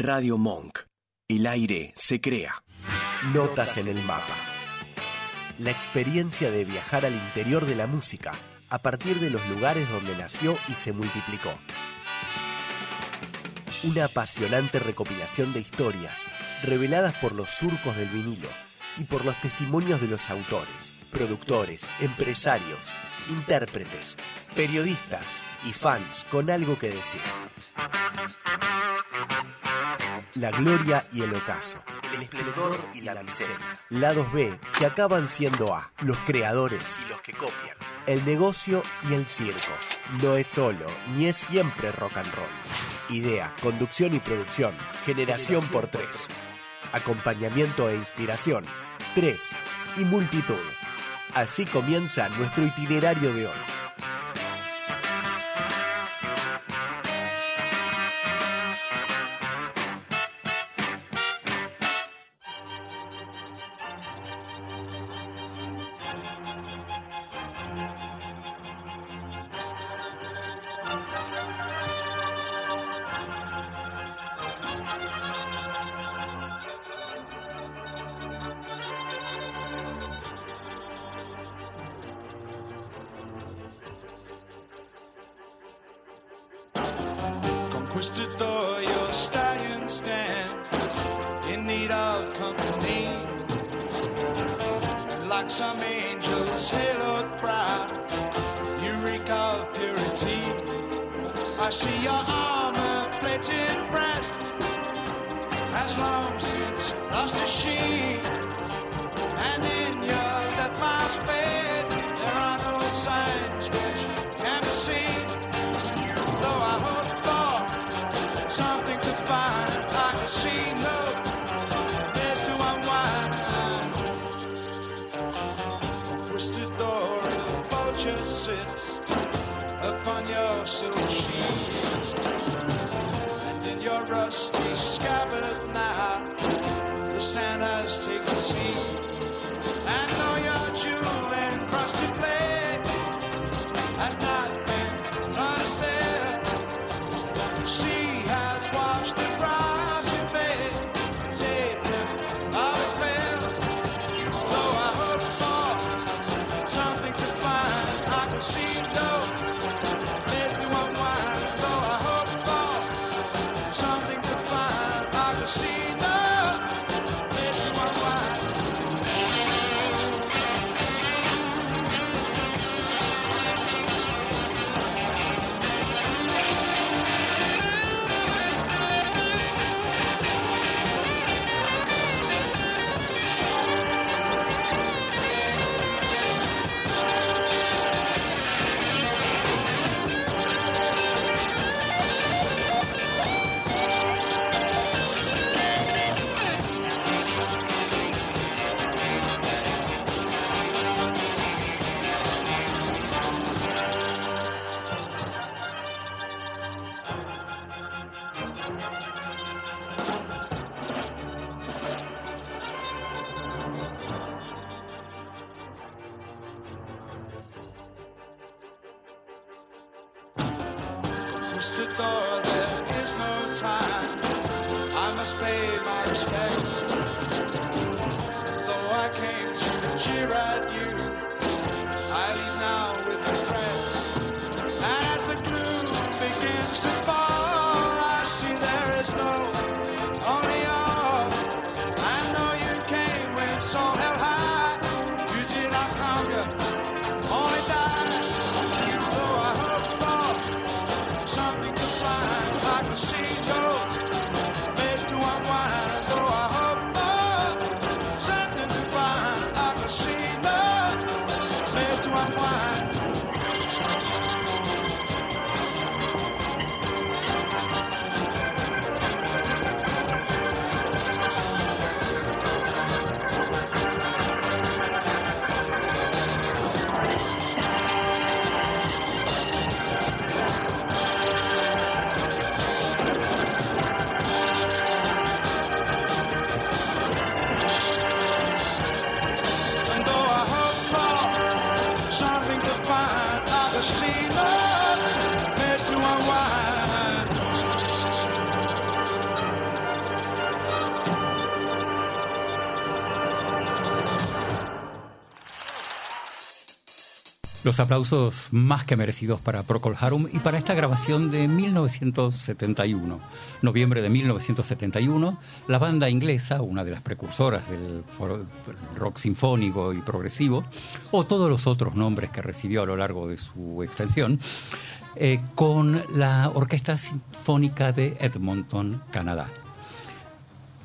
Radio Monk. El aire se crea. Notas en el mapa. La experiencia de viajar al interior de la música a partir de los lugares donde nació y se multiplicó. Una apasionante recopilación de historias reveladas por los surcos del vinilo y por los testimonios de los autores, productores, empresarios, intérpretes, periodistas y fans con algo que decir. La gloria y el ocaso. El esplendor y la miseria. Lados B que acaban siendo A. Los creadores y los que copian. El negocio y el circo. No es solo, ni es siempre rock and roll. Idea, conducción y producción. Generación por tres. Acompañamiento e inspiración. Tres. Y multitud. Así comienza nuestro itinerario de hoy. Aplausos más que merecidos para Procol Harum y para esta grabación de 1971. Noviembre de 1971, la banda inglesa, una de las precursoras del rock sinfónico y progresivo, o todos los otros nombres que recibió a lo largo de su extensión, eh, con la Orquesta Sinfónica de Edmonton, Canadá.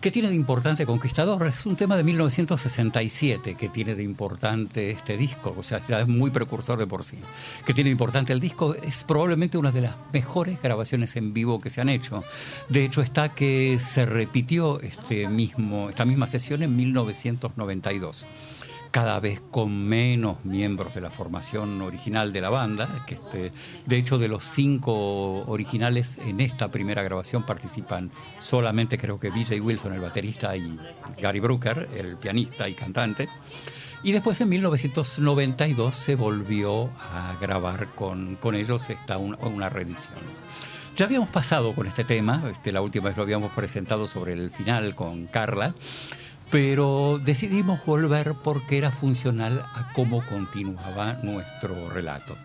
¿Qué tiene de importante Conquistador? Es un tema de 1967 que tiene de importante este disco, o sea, ya es muy precursor de por sí. ¿Qué tiene de importante el disco? Es probablemente una de las mejores grabaciones en vivo que se han hecho. De hecho, está que se repitió este mismo, esta misma sesión en 1992 cada vez con menos miembros de la formación original de la banda, que este, de hecho de los cinco originales en esta primera grabación participan solamente creo que BJ Wilson, el baterista, y Gary Brooker, el pianista y cantante. Y después en 1992 se volvió a grabar con, con ellos esta una reedición. Ya habíamos pasado con este tema, este, la última vez lo habíamos presentado sobre el final con Carla, pero decidimos volver porque era funcional a cómo continuaba nuestro relato.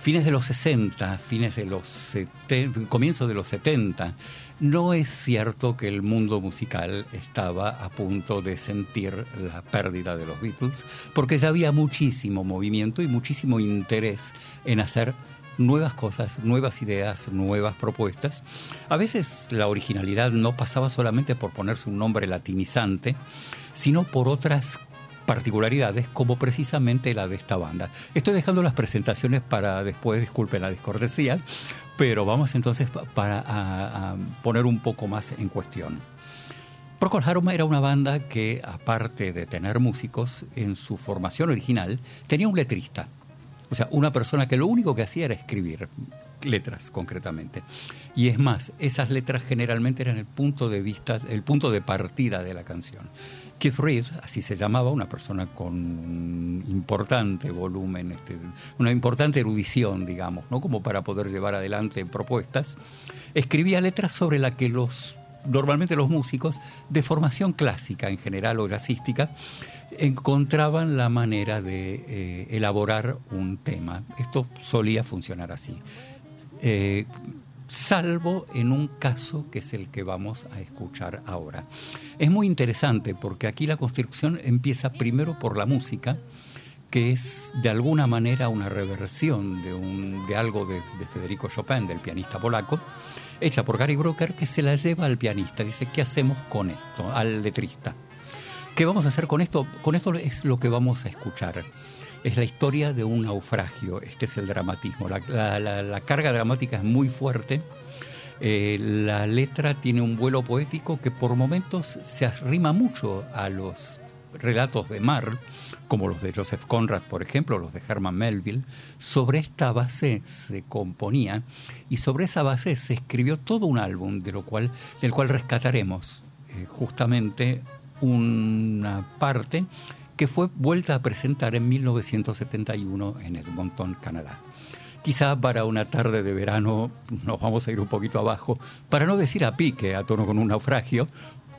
Fines de los 60, fines de los 70, comienzo de los 70, no es cierto que el mundo musical estaba a punto de sentir la pérdida de los Beatles, porque ya había muchísimo movimiento y muchísimo interés en hacer nuevas cosas, nuevas ideas, nuevas propuestas. A veces la originalidad no pasaba solamente por ponerse un nombre latinizante, sino por otras particularidades como precisamente la de esta banda. Estoy dejando las presentaciones para después, disculpen la discortesía, pero vamos entonces para poner un poco más en cuestión. Procol Harum era una banda que, aparte de tener músicos, en su formación original tenía un letrista. O sea, una persona que lo único que hacía era escribir letras concretamente. Y es más, esas letras generalmente eran el punto de vista, el punto de partida de la canción. Keith Reeves, así se llamaba, una persona con un importante volumen, este, una importante erudición, digamos, ¿no? como para poder llevar adelante propuestas, escribía letras sobre las que los normalmente los músicos de formación clásica en general o jazzística encontraban la manera de eh, elaborar un tema. Esto solía funcionar así. Eh, salvo en un caso que es el que vamos a escuchar ahora. Es muy interesante porque aquí la construcción empieza primero por la música, que es de alguna manera una reversión de, un, de algo de, de Federico Chopin, del pianista polaco, hecha por Gary Brooker, que se la lleva al pianista. Dice, ¿qué hacemos con esto? Al letrista. ¿Qué vamos a hacer con esto? Con esto es lo que vamos a escuchar. Es la historia de un naufragio. Este es el dramatismo. La, carga dramática es muy fuerte. Eh, la letra tiene un vuelo poético que por momentos se arrima mucho a los relatos de mar, como los de Joseph Conrad, por ejemplo, los de Herman Melville. Sobre esta base se componía y sobre esa base se escribió todo un álbum de lo cual, del cual rescataremos eh, justamente una parte que fue vuelta a presentar en 1971 en Edmonton, Canadá. Quizá para una tarde de verano nos vamos a ir un poquito abajo, para no decir a pique, a tono con un naufragio,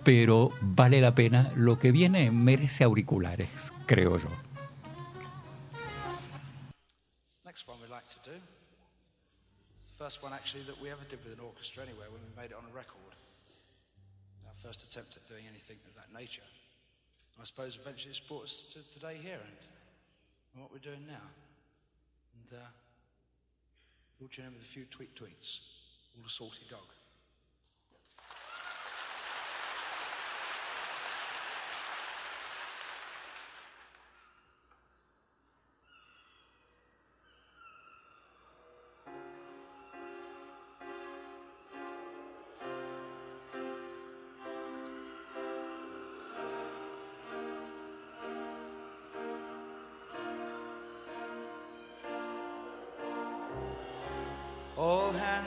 pero vale la pena. Lo que viene merece auriculares, creo yo. Next one we'd like to do. It's the first one actually that we ever did with an orchestra anyway, when we made it on a record. Our first attempt at doing anything of that nature. I suppose eventually it's brought us to today here and what we're doing now. And uh, we'll tune in with a few tweet tweets. All the salty dog.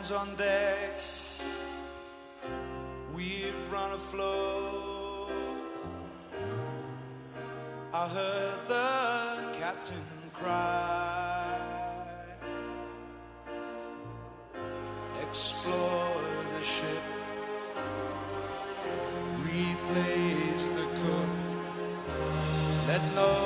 Hands on deck. We've run afloat. I heard the captain cry. Explore the ship. Replace the cook. Let no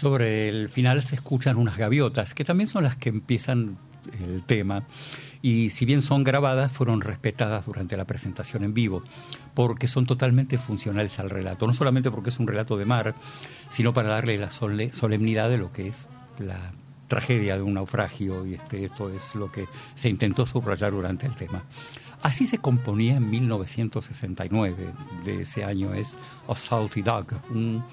Sobre el final se escuchan unas gaviotas, que también son las que empiezan el tema. Y si bien son grabadas, fueron respetadas durante la presentación en vivo, porque son totalmente funcionales al relato. No solamente porque es un relato de mar, sino para darle la sole- solemnidad de lo que es la tragedia de un naufragio. Y este, esto es lo que se intentó subrayar durante el tema. Así se componía en 1969, de ese año es A Salty Dog, un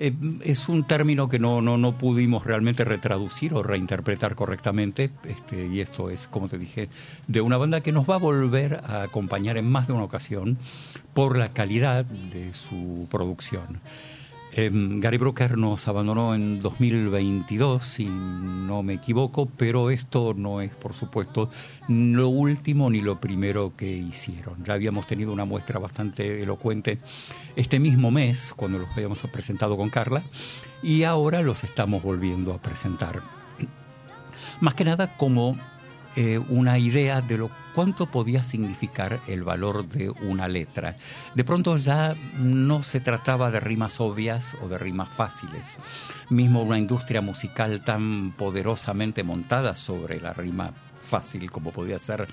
eh, es un término que no, no, no pudimos realmente retraducir o reinterpretar correctamente, este, y esto es, como te dije, de una banda que nos va a volver a acompañar en más de una ocasión por la calidad de su producción. Em, Gary Brooker nos abandonó en 2022, si no me equivoco, pero esto no es, por supuesto, lo último ni lo primero que hicieron. Ya habíamos tenido una muestra bastante elocuente este mismo mes, cuando los habíamos presentado con Carla, y ahora los estamos volviendo a presentar. Más que nada como eh, una idea de lo cuánto podía significar el valor de una letra. De pronto ya no se trataba de rimas obvias o de rimas fáciles. Mismo una industria musical tan poderosamente montada sobre la rima fácil como podía ser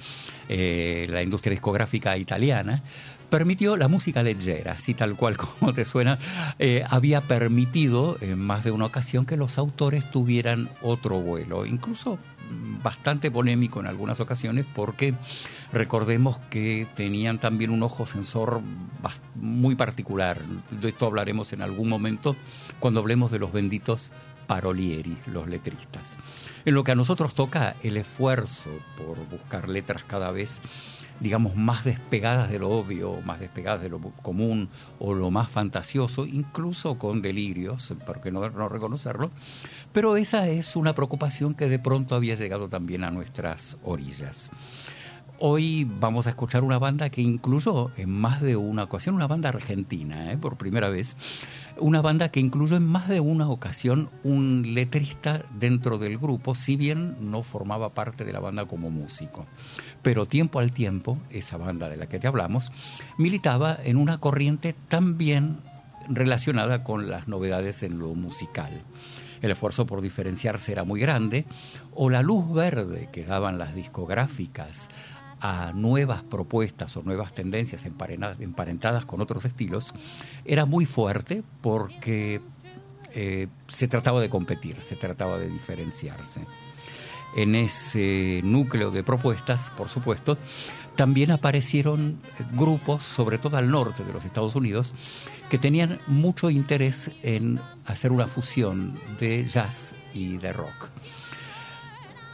eh, la industria discográfica italiana, permitió la música leyera, así tal cual como te suena, eh, había permitido en más de una ocasión que los autores tuvieran otro vuelo, incluso bastante polémico en algunas ocasiones porque recordemos que tenían también un ojo sensor muy particular. De esto hablaremos en algún momento cuando hablemos de los benditos parolieri, los letristas. En lo que a nosotros toca el esfuerzo por buscar letras cada vez digamos, más despegadas de lo obvio, más despegadas de lo común o lo más fantasioso, incluso con delirios, por qué no, no reconocerlo, pero esa es una preocupación que de pronto había llegado también a nuestras orillas. Hoy vamos a escuchar una banda que incluyó en más de una ocasión, una banda argentina, ¿eh? por primera vez, una banda que incluyó en más de una ocasión un letrista dentro del grupo, si bien no formaba parte de la banda como músico. Pero tiempo al tiempo, esa banda de la que te hablamos, militaba en una corriente también relacionada con las novedades en lo musical el esfuerzo por diferenciarse era muy grande, o la luz verde que daban las discográficas a nuevas propuestas o nuevas tendencias emparentadas con otros estilos, era muy fuerte porque eh, se trataba de competir, se trataba de diferenciarse. En ese núcleo de propuestas, por supuesto, también aparecieron grupos, sobre todo al norte de los Estados Unidos, que tenían mucho interés en hacer una fusión de jazz y de rock.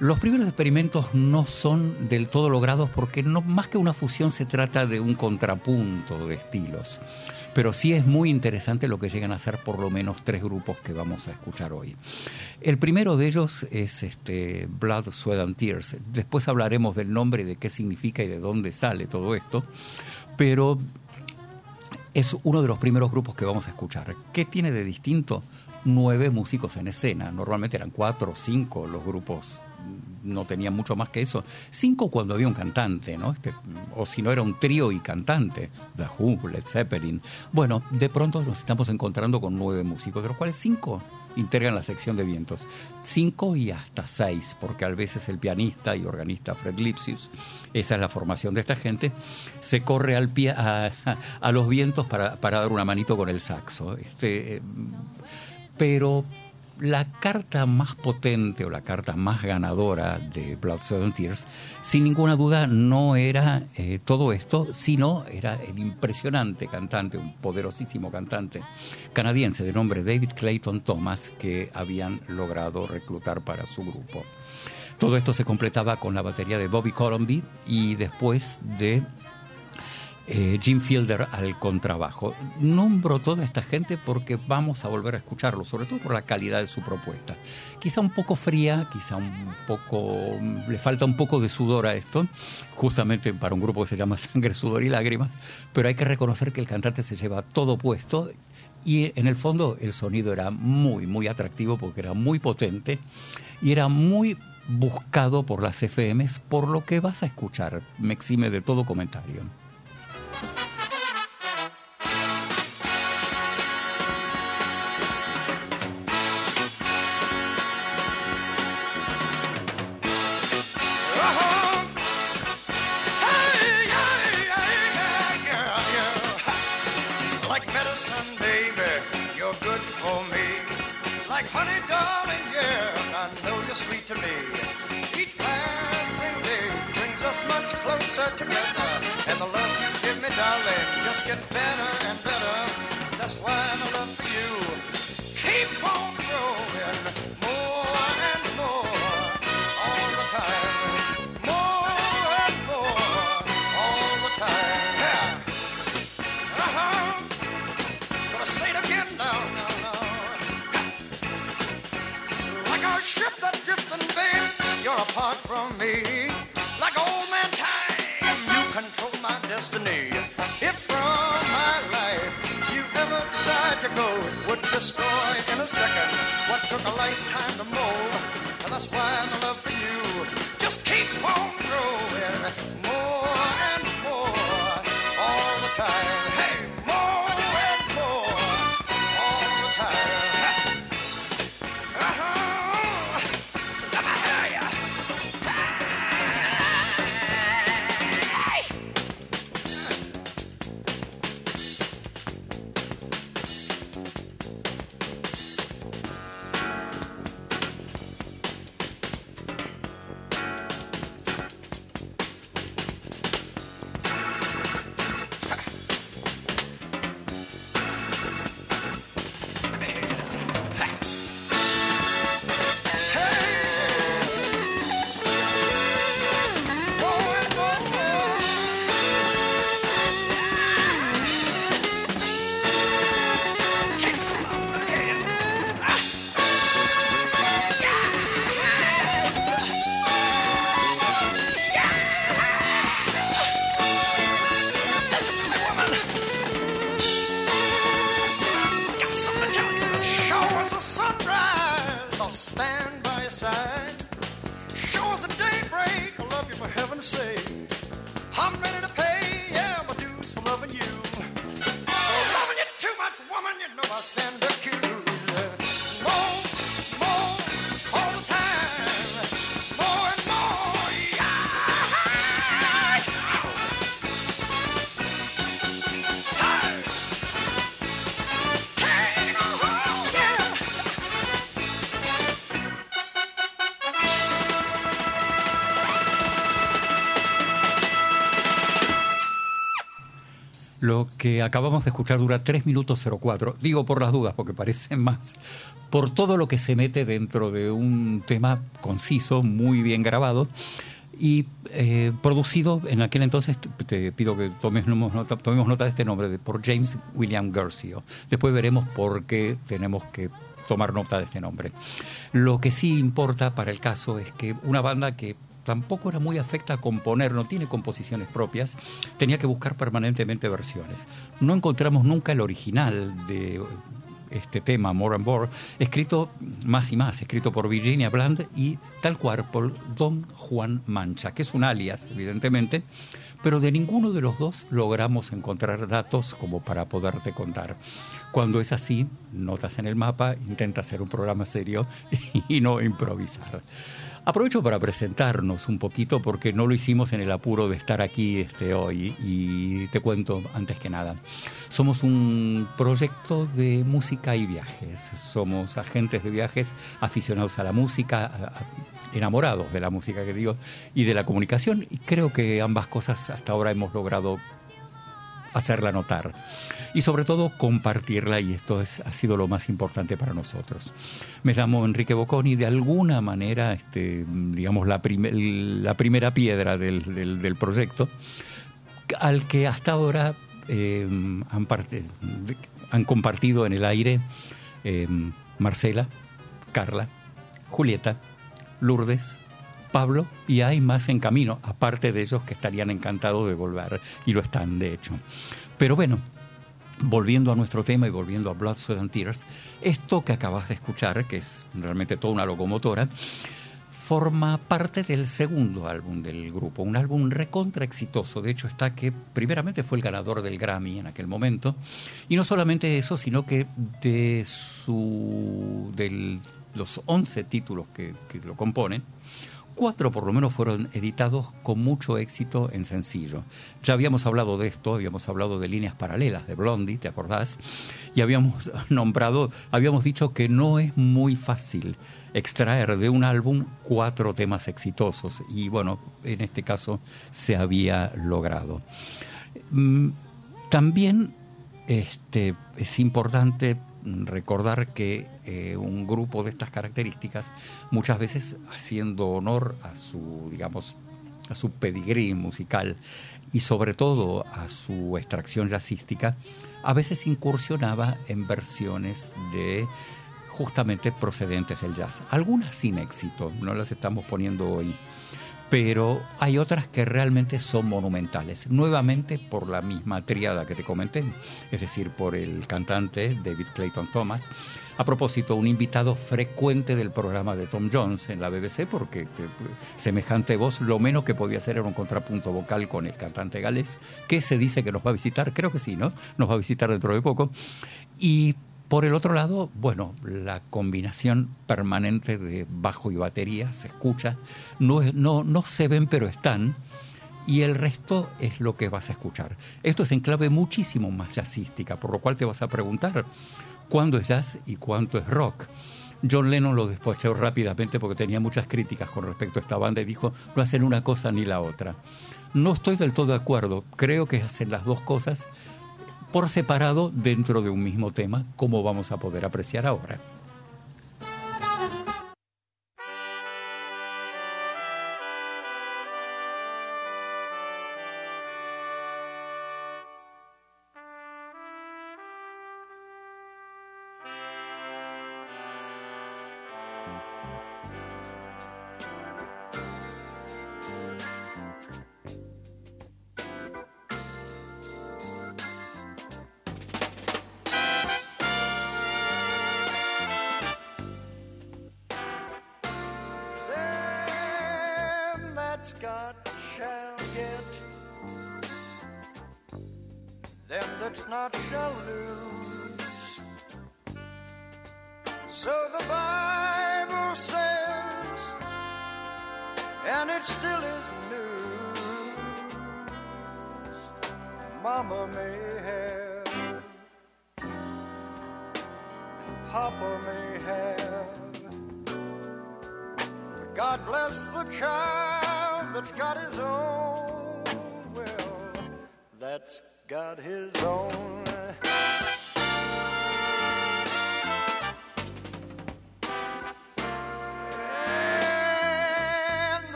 Los primeros experimentos no son del todo logrados porque no, más que una fusión se trata de un contrapunto de estilos. Pero sí es muy interesante lo que llegan a ser por lo menos tres grupos que vamos a escuchar hoy. El primero de ellos es este Blood, Sweat and Tears. Después hablaremos del nombre de qué significa y de dónde sale todo esto. Pero es uno de los primeros grupos que vamos a escuchar. ¿Qué tiene de distinto? Nueve músicos en escena. Normalmente eran cuatro o cinco los grupos no tenía mucho más que eso. Cinco cuando había un cantante, ¿no? Este, o si no era un trío y cantante, The Who, Led Zeppelin. Bueno, de pronto nos estamos encontrando con nueve músicos, de los cuales cinco integran la sección de vientos. Cinco y hasta seis, porque a veces el pianista y organista Fred Lipsius, esa es la formación de esta gente, se corre al pie, a, los vientos para, para, dar una manito con el saxo. Este, eh, pero la carta más potente o la carta más ganadora de Blood, Sweat and Tears, sin ninguna duda no era eh, todo esto, sino era el impresionante cantante, un poderosísimo cantante canadiense de nombre David Clayton Thomas que habían logrado reclutar para su grupo. Todo esto se completaba con la batería de Bobby Colomby y después de eh, Jim Fielder al contrabajo. Nombro toda esta gente porque vamos a volver a escucharlo, sobre todo por la calidad de su propuesta. Quizá un poco fría, quizá un poco. le falta un poco de sudor a esto, justamente para un grupo que se llama Sangre, Sudor y Lágrimas, pero hay que reconocer que el cantante se lleva todo puesto y en el fondo el sonido era muy, muy atractivo porque era muy potente y era muy buscado por las FMs, por lo que vas a escuchar. Me exime de todo comentario. together. And the love you give me, darling, just gets better and better. That's why my love for you keep on. took a lifetime to mold. And that's why I'm. Lo que acabamos de escuchar dura 3 minutos 04. Digo por las dudas, porque parece más. Por todo lo que se mete dentro de un tema conciso, muy bien grabado y eh, producido en aquel entonces, te- pido que tomemos nota, de este nombre, por James William Garcia. Después veremos por qué tenemos que tomar nota de este nombre. Lo que sí importa para el caso es que una banda que tampoco era muy afecta a componer, no tiene composiciones propias, tenía que buscar permanentemente versiones. No encontramos nunca el original de este tema, More and More, escrito más y más, escrito por Virginia Bland y tal cual por Don Juan Mancha, que es un alias, evidentemente, pero de ninguno de los dos logramos encontrar datos como para poderte contar. Cuando es así, notas en el mapa, intenta hacer un programa serio y no improvisar. Aprovecho para presentarnos un poquito porque no lo hicimos en el apuro de estar aquí este, hoy y te cuento antes que nada. Somos un proyecto de música y viajes. Somos agentes de viajes aficionados a la música, enamorados de la música que digo y de la comunicación y creo que ambas cosas hasta ahora hemos logrado hacerla notar y sobre todo compartirla y esto es, ha sido lo más importante para nosotros. Me llamo Enrique Bocconi, de alguna manera, este, digamos, la, prime- la primera piedra del, del- proyecto, al que hasta ahora eh, han, han compartido en el aire eh, Marcela, Carla, Julieta, Lourdes, Pablo y hay más en camino, aparte de ellos que estarían encantados de volver y lo están de hecho. Pero bueno, volviendo a nuestro tema y volviendo a Blood, Sweat and Tears, esto que acabas de escuchar, que es realmente toda una locomotora, forma parte del segundo álbum del grupo, un álbum recontra exitoso. De hecho, está que primeramente fue el ganador del Grammy en aquel momento. Y no solamente eso, sino que de su de los 11 títulos que lo componen, cuatro por lo menos fueron editados con mucho éxito en sencillo. Ya habíamos hablado de esto, habíamos hablado de líneas paralelas de Blondie, ¿te acordás? Y habíamos nombrado, habíamos dicho que no es muy fácil extraer de un álbum cuatro temas exitosos y bueno, en este caso se había logrado. Mm, También este, es importante recordar que eh, un grupo de estas características, muchas veces haciendo honor a su, digamos, a su pedigrí musical y sobre todo a su extracción jazzística, a veces incursionaba en versiones de justamente procedentes del jazz. Algunas sin éxito, no las estamos poniendo hoy pero hay otras que realmente son monumentales, nuevamente por la misma triada que te comenté, es decir, por el cantante David Clayton Thomas. A propósito, un invitado frecuente del programa de Tom Jones en la BBC, porque este, semejante voz, lo menos que podía hacer era un contrapunto vocal con el cantante galés, que se dice que nos va a visitar, creo que sí, ¿no? Nos va a visitar dentro de poco. Y por el otro lado, bueno, la combinación permanente de bajo y batería se escucha, no, no, no se ven pero están, y el resto es lo que vas a escuchar. Esto es en clave muchísimo más jazzística, por lo cual te vas a preguntar cuándo es jazz y cuánto es rock. John Lennon lo despachó rápidamente porque tenía muchas críticas con respecto a esta banda y dijo, no hacen una cosa ni la otra. No estoy del todo de acuerdo, creo que hacen las dos cosas por separado dentro de un mismo tema, como vamos a poder apreciar ahora.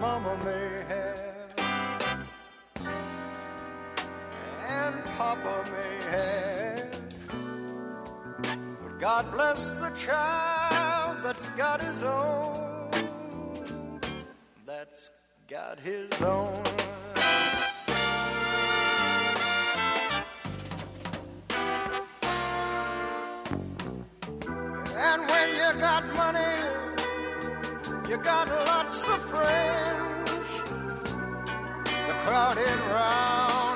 Mama may have and Papa may have. But God bless the child that's got his own, that's got his own. You got lots of friends, The crowd crowding round.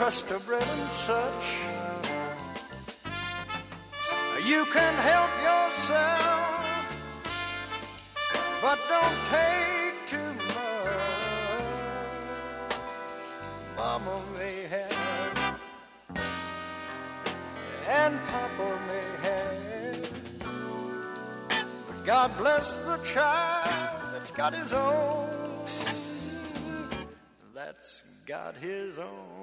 crust of bread and such. You can help yourself, but don't take too much. Mama may have, and Papa may have, but God bless the child that's got his own. That's got his own.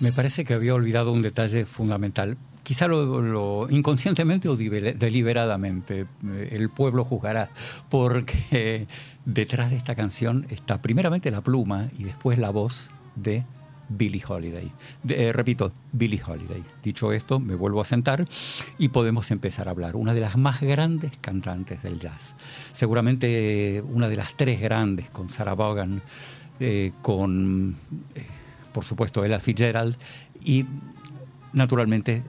Me parece que había olvidado un detalle fundamental. Quizá lo, inconscientemente o deliberadamente, eh, el pueblo juzgará, porque detrás de esta canción está primeramente la pluma y después la voz de Billie Holiday. Eh, repito, Billie Holiday. Dicho esto, me vuelvo a sentar y podemos empezar a hablar. Una de las más grandes cantantes del jazz. Seguramente eh, una de las tres grandes con Sarah Vaughan, eh, con, por supuesto, Ella Fitzgerald y, naturalmente,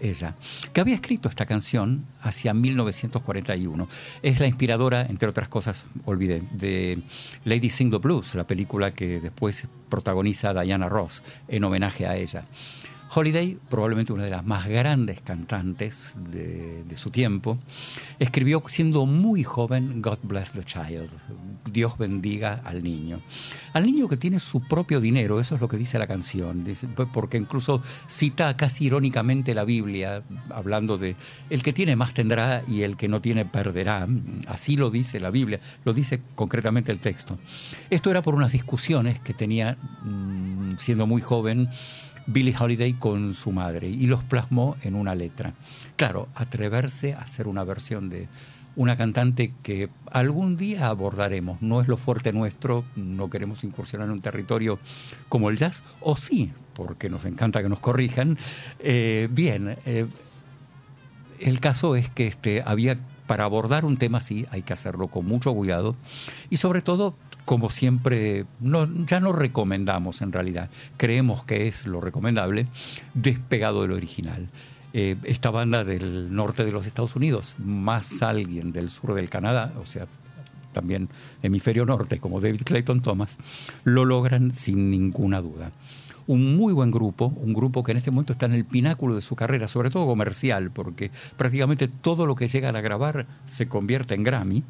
ella, que había escrito esta canción hacia 1941. Es la inspiradora, entre otras cosas, olvidé, de Lady Sing the Blues, la película que después protagoniza Diana Ross en homenaje a ella. Holiday, probablemente una de las más grandes cantantes de, su tiempo, escribió siendo muy joven God Bless the Child, Dios bendiga al niño. Al niño que tiene su propio dinero, eso es lo que dice la canción, porque incluso cita casi irónicamente la Biblia, hablando de el que tiene más tendrá y el que no tiene perderá. Así lo dice la Biblia, lo dice concretamente el texto. Esto era por unas discusiones que tenía, mm, siendo muy joven, Billie Holiday con su madre y los plasmó en una letra. Claro, atreverse a hacer una versión de una cantante que algún día abordaremos. No es lo fuerte nuestro, no queremos incursionar en un territorio como el jazz, o sí, porque nos encanta que nos corrijan. Eh, bien, eh, el caso es que este, había, para abordar un tema así, hay que hacerlo con mucho cuidado y sobre todo, como siempre, ya no recomendamos en realidad, creemos que es lo recomendable, despegado del original. Eh, esta banda del norte de los Estados Unidos, más alguien del sur del Canadá, o sea, también hemisferio norte, como David Clayton Thomas, lo logran sin ninguna duda un muy buen grupo, un grupo que en este momento está en el pináculo de su carrera, sobre todo comercial, porque prácticamente todo lo que llegan a grabar se convierte en Grammy.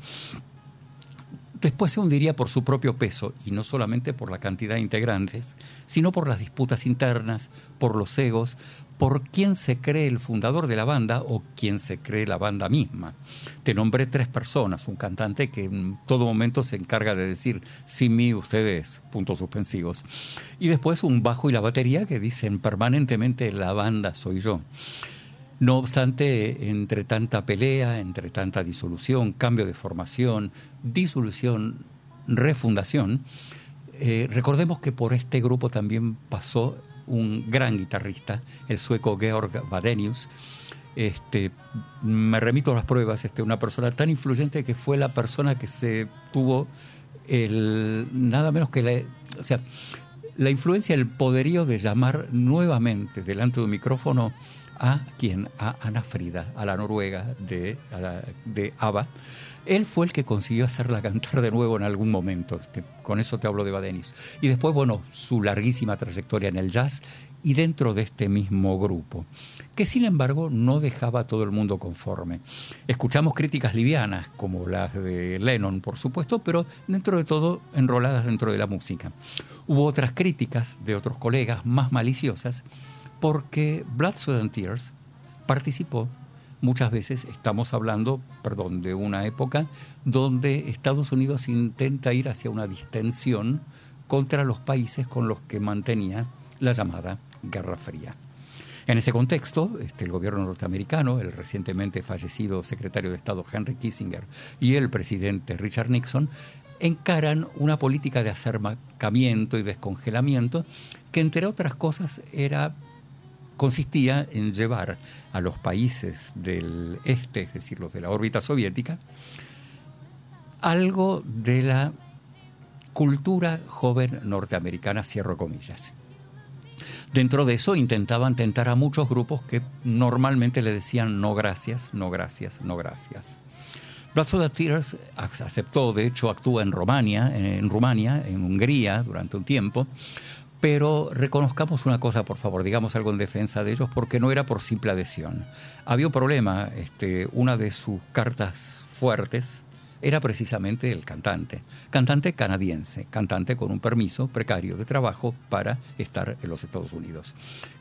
Después se hundiría por su propio peso, y no solamente por la cantidad de integrantes, sino por las disputas internas, por los egos, por quién se cree el fundador de la banda o quién se cree la banda misma. Te nombré tres personas, un cantante que en todo momento se encarga de decir, sin mí ustedes, puntos suspensivos. Y después un bajo y la batería que dicen permanentemente, la banda soy yo. No obstante, entre tanta pelea, entre tanta disolución, cambio de formación, disolución, refundación, eh, recordemos que por este grupo también pasó un gran guitarrista, el sueco Georg Vadenius. Este, me remito a las pruebas, este, una persona tan influyente que fue la persona que se tuvo el, nada menos que la, o sea, la influencia, el poderío de llamar nuevamente delante de un micrófono a quien, a Ana Frida, a la noruega de, a de ABBA. Él fue el que consiguió hacerla cantar de nuevo en algún momento. Este, con eso te hablo de Badenis. Y después, bueno, su larguísima trayectoria en el jazz y dentro de este mismo grupo, que sin embargo no dejaba a todo el mundo conforme. Escuchamos críticas livianas, como las de Lennon, por supuesto, pero dentro de todo enroladas dentro de la música. Hubo otras críticas de otros colegas más maliciosas, porque Blood, Sweat and Tears participó muchas veces, estamos hablando, perdón, de una época donde Estados Unidos intenta ir hacia una distensión contra los países con los que mantenía la llamada Guerra Fría. En ese contexto, este, el gobierno norteamericano, el recientemente fallecido secretario de Estado Henry Kissinger y el presidente Richard Nixon encaran una política de acercamiento y descongelamiento que, entre otras cosas, era consistía en llevar a los países del este, es decir, los de la órbita soviética, algo de la cultura joven norteamericana, cierro comillas. Dentro de eso intentaban tentar a muchos grupos que normalmente le decían no gracias, no gracias, no gracias. Blood Tears aceptó, de hecho actúa en Rumania, en Rumania, en Hungría durante un tiempo, pero reconozcamos una cosa, por favor, digamos algo en defensa de ellos, porque no era por simple adhesión. Había un problema, este, una de sus cartas fuertes era precisamente el cantante, cantante canadiense, cantante con un permiso precario de trabajo para estar en los Estados Unidos.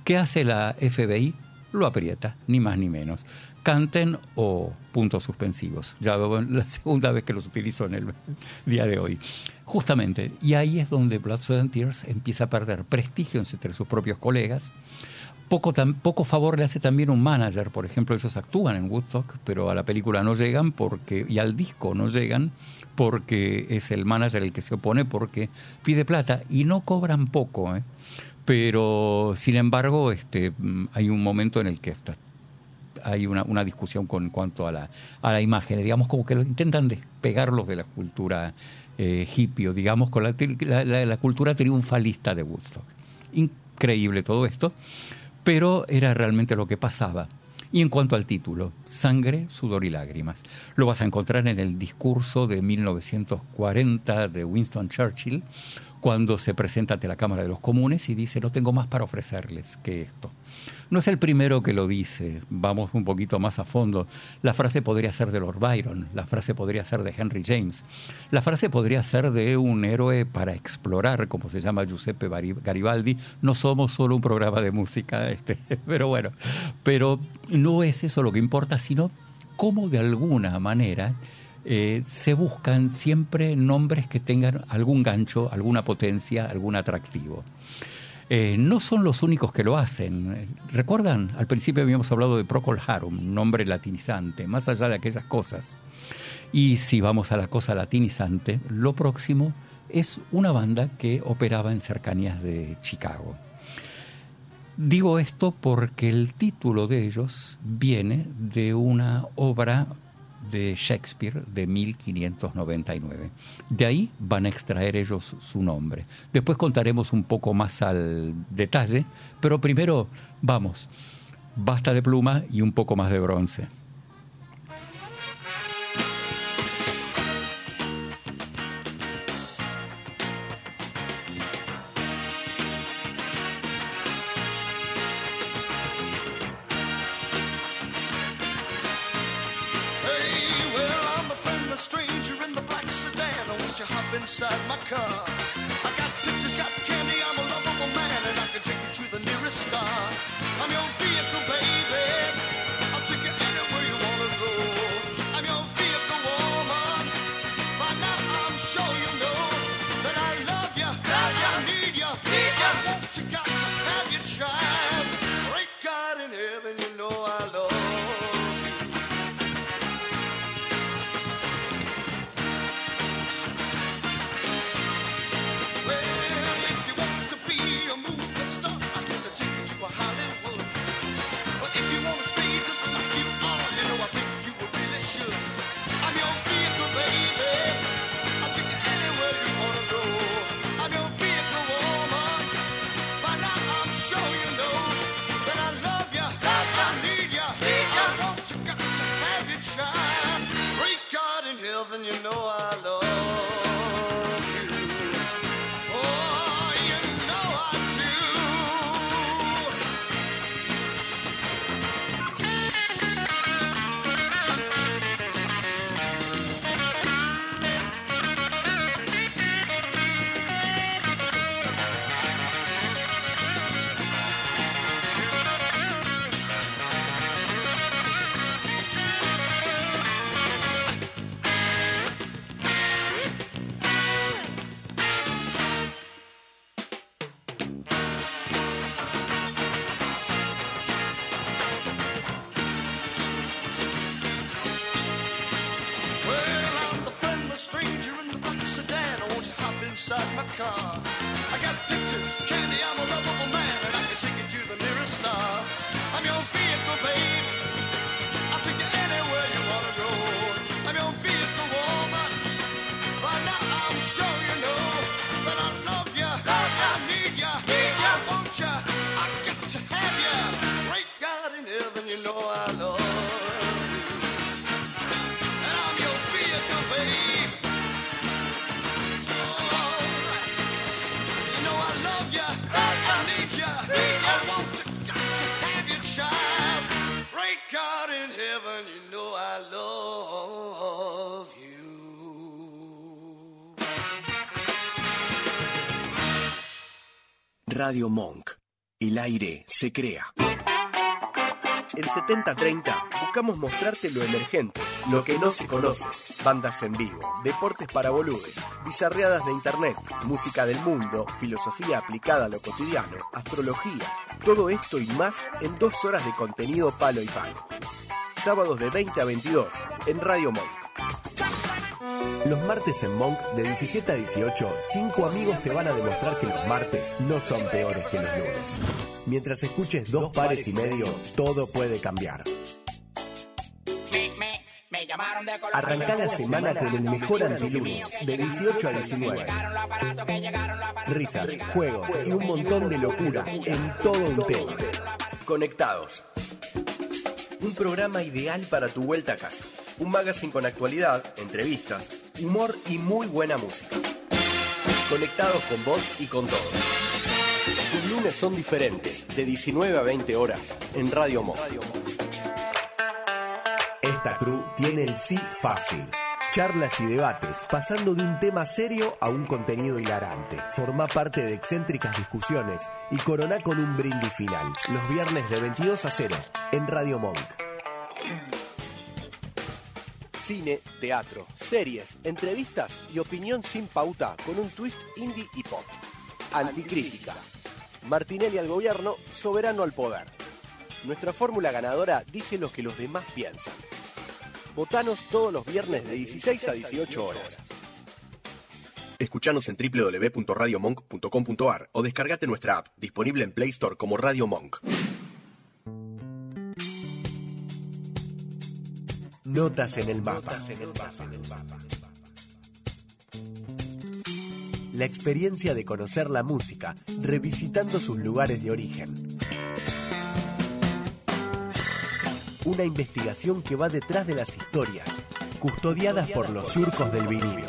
¿Qué hace la FBI? lo aprieta, ni más ni menos. Canten o puntos suspensivos. Ya la segunda vez que los utilizo en el día de hoy. Justamente, y ahí es donde Blood, Sweat and Tears empieza a perder prestigio entre sus propios colegas. Poco, tan, poco favor le hace también un manager, por ejemplo, ellos actúan en Woodstock, pero a la película no llegan porque y al disco no llegan porque es el manager el que se opone porque pide plata y no cobran poco, ¿eh? pero sin embargo este, hay un momento en el que hay una, una, discusión con cuanto a la, a la imagen, digamos como que lo intentan despegarlos de la cultura eh, digamos, con la, la, la, cultura triunfalista de Woodstock. Increíble todo esto, pero era realmente lo que pasaba. Y en cuanto al título, Sangre, Sudor y Lágrimas, lo vas a encontrar en el discurso de 1940 de Winston Churchill, cuando se presenta ante la Cámara de los Comunes y dice, no tengo más para ofrecerles que esto. No es el primero que lo dice, vamos un poquito más a fondo. La frase podría ser de Lord Byron, la frase podría ser de Henry James, la frase podría ser de un héroe para explorar, como se llama Giuseppe Garibaldi. No somos solo un programa de música, este, pero bueno, pero no es eso lo que importa, sino cómo de alguna manera eh, se buscan siempre nombres que tengan algún gancho, alguna potencia, algún atractivo. Eh, no son los únicos que lo hacen. ¿Recuerdan? Al principio habíamos hablado de Procol Harum, nombre latinizante, más allá de aquellas cosas. Y si vamos a la cosa latinizante, lo próximo es una banda que operaba en cercanías de Chicago. Digo esto porque el título de ellos viene de una obra de Shakespeare de 1599. De ahí van a extraer ellos su nombre. Después contaremos un poco más al detalle, pero primero vamos, basta de pluma y un poco más de bronce. Radio Monk. El aire se crea. En 7030 buscamos mostrarte lo emergente, lo que no se conoce. Bandas en vivo, deportes para boludes, bizarreadas de internet, música del mundo, filosofía aplicada a lo cotidiano, astrología. Todo esto y más en dos horas de contenido palo y palo. Sábados de 20 a 22 en Radio Monk. Los martes en Monk de 17 a 18, cinco amigos te van a demostrar que los martes no son peores que los lunes. Mientras escuches dos pares y medio, todo puede cambiar. Arranca la semana con el mejor antilunes, de 18 a 19. Risas, juegos y un montón de locura en todo un tema. Conectados. Un programa ideal para tu vuelta a casa. Un magazine con actualidad, entrevistas, humor y muy buena música. Conectados con vos y con todos. Tus lunes son diferentes, de 19 a 20 horas, en Radio Mo. Esta crew tiene el sí fácil. Charlas y debates, pasando de un tema serio a un contenido hilarante. Forma parte de excéntricas discusiones y corona con un brindis final. Los viernes de 22 a 0 en Radio Monk. Cine, teatro, series, entrevistas y opinión sin pauta con un twist indie y pop. Anticrítica. Martinelli al gobierno, soberano al poder. Nuestra fórmula ganadora dice lo que los demás piensan. Votanos todos los viernes de 16 a 18 horas. Escuchanos en www.radiomonk.com.ar o descargate nuestra app, disponible en Play Store como Radio Monk. Notas en el mapa. La experiencia de conocer la música, revisitando sus lugares de origen. Una investigación que va detrás de las historias, custodiadas por los surcos del vinilo.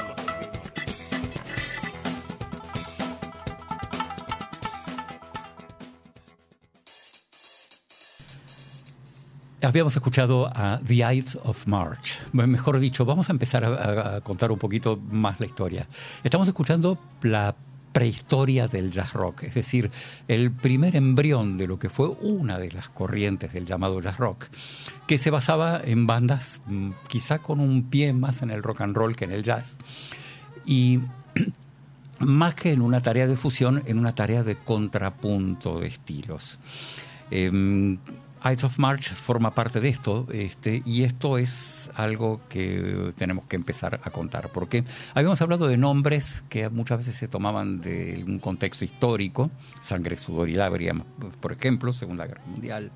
Habíamos escuchado a The Ides of March. Mejor dicho, vamos a empezar a, a, contar un poquito más la historia. Estamos escuchando la prehistoria del jazz rock, es decir, el primer embrión de lo que fue una de las corrientes del llamado jazz rock, que se basaba en bandas mm, quizá con un pie más en el rock and roll que en el jazz. Y más que en una tarea de fusión, en una tarea de contrapunto de estilos. Eh, Ides of March forma parte de esto, este, y esto es algo que tenemos que empezar a contar, porque habíamos hablado de nombres que muchas veces se tomaban de un contexto histórico, Sangre, Sudor y Lágrimas, por ejemplo, Segunda Guerra Mundial.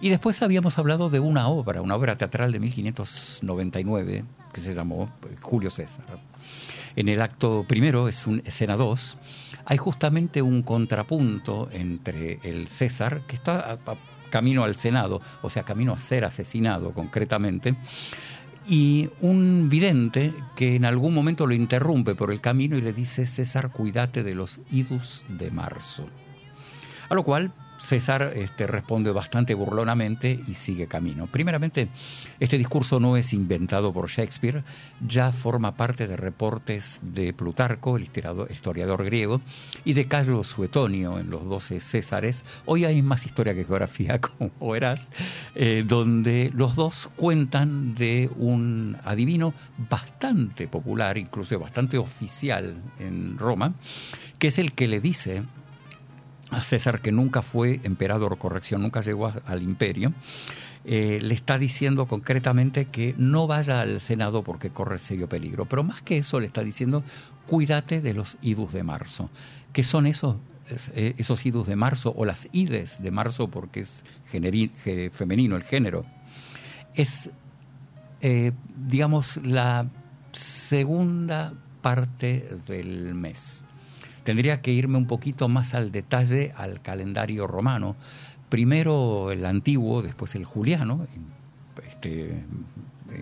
Y después habíamos hablado de una obra, una obra teatral de 1599, que se llamó Julio César. En el acto primero, es escena 2, hay justamente un contrapunto entre el César, que está camino al Senado, o sea, camino a ser asesinado concretamente, y un vidente que en algún momento lo interrumpe por el camino y le dice, César, cuídate de los idus de marzo. A lo cual César este, responde bastante burlonamente y sigue camino. Primeramente, este discurso no es inventado por Shakespeare, ya forma parte de reportes de Plutarco, el historiador griego, y de Cayo Suetonio en los doce Césares. Hoy hay más historia que geografía, como verás, eh, donde los dos cuentan de un adivino bastante popular, incluso bastante oficial en Roma, que es el que le dice a César, que nunca fue emperador, corrección, nunca llegó al imperio, eh, le está diciendo concretamente que no vaya al Senado porque corre serio peligro. Pero más que eso, le está diciendo, cuídate de los idus de marzo. ¿Qué son esos, eh, esos idus de marzo o las ides de marzo porque es femenino el género? Es, eh, digamos, la segunda parte del mes tendría que irme un poquito más al detalle al calendario romano. Primero el antiguo, después el juliano, este,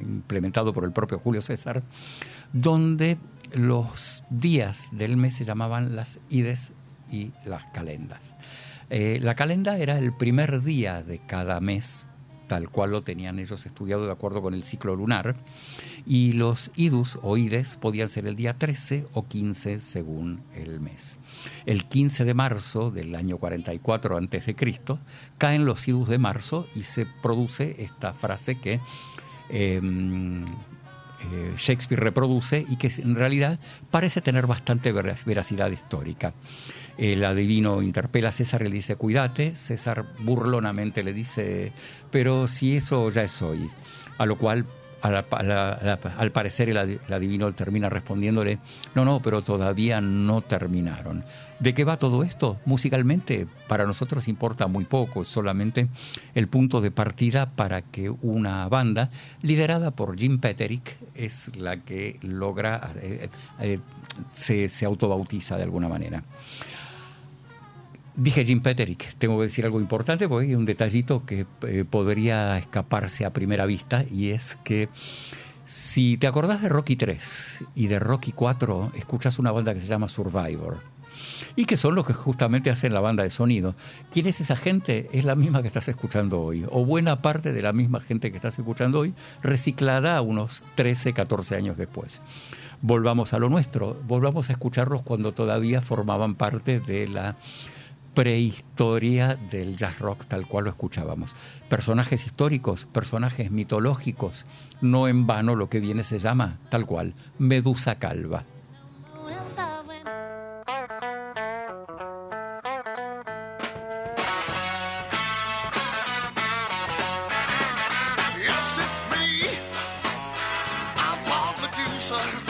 implementado por el propio Julio César, donde los días del mes se llamaban las ides y las calendas. Eh, la calenda era el primer día de cada mes tal cual lo tenían ellos estudiado de acuerdo con el ciclo lunar, y los idus o ides podían ser el día 13 o 15 según el mes. El 15 de marzo del año 44 a.C. caen los idus de marzo y se produce esta frase que em, eh, Shakespeare reproduce y que en realidad parece tener bastante veracidad histórica. El adivino interpela a César y le dice, cuídate. César burlonamente le dice, pero si eso ya es hoy. A lo cual al, parecer el, adivino termina respondiéndole, no, no, pero todavía no terminaron. ¿De qué va todo esto? Musicalmente, para nosotros importa muy poco, es solamente el punto de partida para que una banda liderada por Jim Petterick es la que logra, eh, eh, se, se autobautiza de alguna manera. Dije Jim Petterick, tengo que decir algo importante porque hay un detallito que eh, podría escaparse a primera vista y es que si te acordás de Rocky 3 y de Rocky 4, escuchas una banda que se llama Survivor y que son los que justamente hacen la banda de sonido. ¿Quién es esa gente? Es la misma que estás escuchando hoy, o buena parte de la misma gente que estás escuchando hoy, reciclada unos 13, 14 años después. Volvamos a lo nuestro, volvamos a escucharlos cuando todavía formaban parte de la prehistoria del jazz rock tal cual lo escuchábamos. Personajes históricos, personajes mitológicos, no en vano lo que viene se llama tal cual, Medusa Calva. ¿Por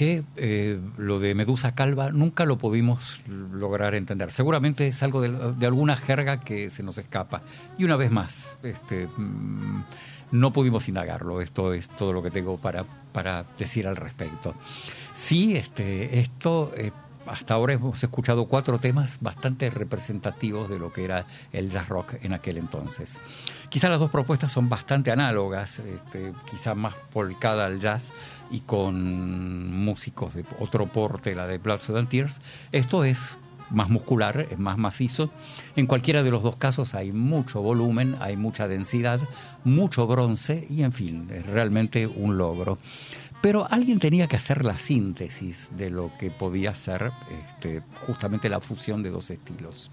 qué eh, lo de Medusa Calva nunca lo pudimos lograr entender? Seguramente es algo de, alguna jerga que se nos escapa. Y una vez más, este, mm, no pudimos indagarlo. Esto es todo lo que tengo para, para decir al respecto. Sí, este, esto eh, hasta ahora hemos escuchado cuatro temas bastante representativos de lo que era el jazz rock en aquel entonces. Quizá las dos propuestas son bastante análogas, este, quizá más volcada al jazz y con músicos de otro porte, la de Blood, Sweat Tears. Esto es más muscular, es más macizo. En cualquiera de los dos casos hay mucho volumen, hay mucha densidad, mucho bronce y en fin, es realmente un logro. Pero alguien tenía que hacer la síntesis de lo que podía ser este, justamente la fusión de dos estilos.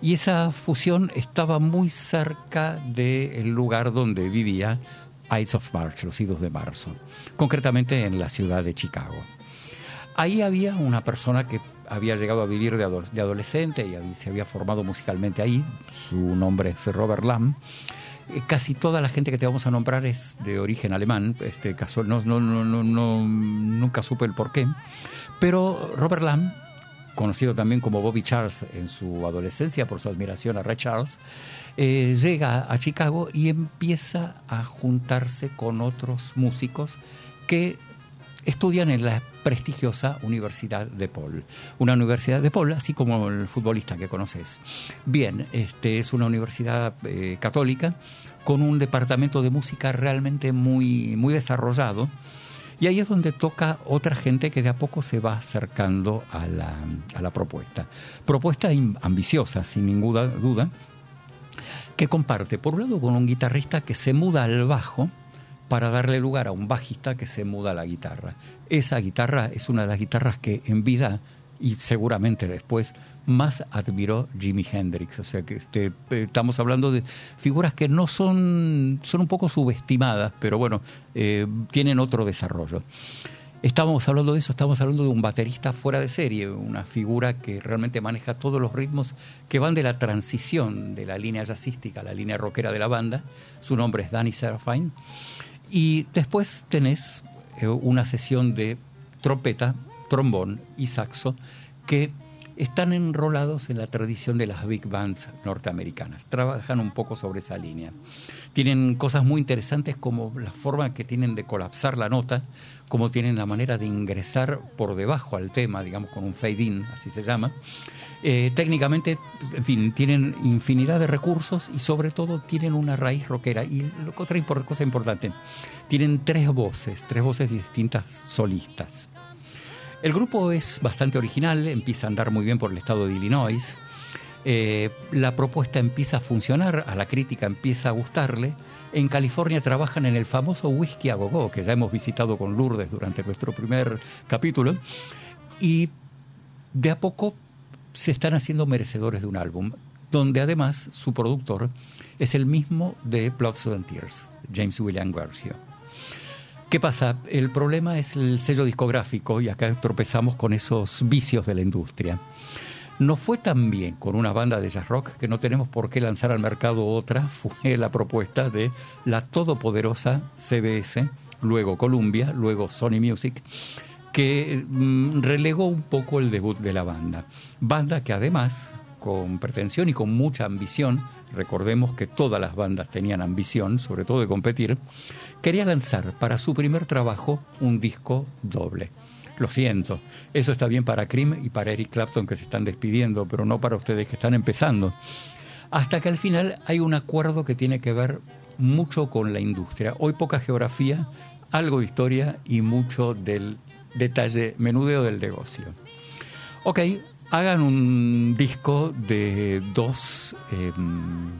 Y esa fusión estaba muy cerca del lugar donde vivía Ides of March, los idos de marzo, concretamente en la ciudad de Chicago. Ahí había una persona que había llegado a vivir de, adolescente y se había formado musicalmente ahí, su nombre es Robert Lamb, eh, casi toda la gente que te vamos a nombrar es de origen alemán, este caso no, no, no, no, nunca supe el por qué, pero Robert Lamb, conocido también como Bobby Charles en su adolescencia por su admiración a Ray Charles, eh, llega a Chicago y empieza a juntarse con otros músicos que estudian en la prestigiosa Universidad de Paul. Una universidad de Paul, así como el futbolista que conoces. Bien, este es una universidad eh, católica con un departamento de música realmente muy, muy desarrollado. Y ahí es donde toca otra gente que de a poco se va acercando a la, a la propuesta. Propuesta ambiciosa, sin ninguna duda, que comparte, por un lado, con un guitarrista que se muda al bajo, para darle lugar a un bajista que se muda a la guitarra. Esa guitarra es una de las guitarras que en vida y seguramente después más admiró Jimi Hendrix. O sea que este, eh, estamos hablando de figuras que no son, son un poco subestimadas, pero bueno, eh, tienen otro desarrollo. Estamos hablando de eso, estamos hablando de un baterista fuera de serie, una figura que realmente maneja todos los ritmos que van de la transición de la línea jazzística a la línea rockera de la banda. Su nombre es Danny Serafine y después tenés eh, una sesión de trompeta, trombón y saxo que están enrolados en la tradición de las big bands norteamericanas. Trabajan un poco sobre esa línea. Tienen cosas muy interesantes como la forma que tienen de colapsar la nota, como tienen la manera de ingresar por debajo al tema, digamos con un fade-in, así se llama. Eh, técnicamente, en fin, tienen infinidad de recursos y sobre todo tienen una raíz rockera. Y otra cosa importante, tienen tres voces, tres voces distintas solistas. El grupo es bastante original, empieza a andar muy bien por el estado de Illinois. Eh, la propuesta empieza a funcionar, a la crítica empieza a gustarle. En California trabajan en el famoso Whisky a Go, que ya hemos visitado con Lourdes durante nuestro primer capítulo. Y de a poco se están haciendo merecedores de un álbum, donde además su productor es el mismo de Blood, and Tears, James William Garcia. ¿Qué pasa? El problema es el sello discográfico y acá tropezamos con esos vicios de la industria. No fue tan bien con una banda de jazz rock que no tenemos por qué lanzar al mercado otra, fue la propuesta de la todopoderosa CBS, luego Columbia, luego Sony Music, que mm, relegó un poco el debut de la banda. Banda que además, con pretensión y con mucha ambición, recordemos que todas las bandas tenían ambición, sobre todo de competir, quería lanzar para su primer trabajo un disco doble. Lo siento, eso está bien para Cream y para Eric Clapton que se están despidiendo, pero no para ustedes que están empezando. Hasta que al final hay un acuerdo que tiene que ver mucho con la industria. Hoy poca geografía, algo de historia y mucho del detalle, menudeo del negocio. Ok, hagan un disco de dos, em,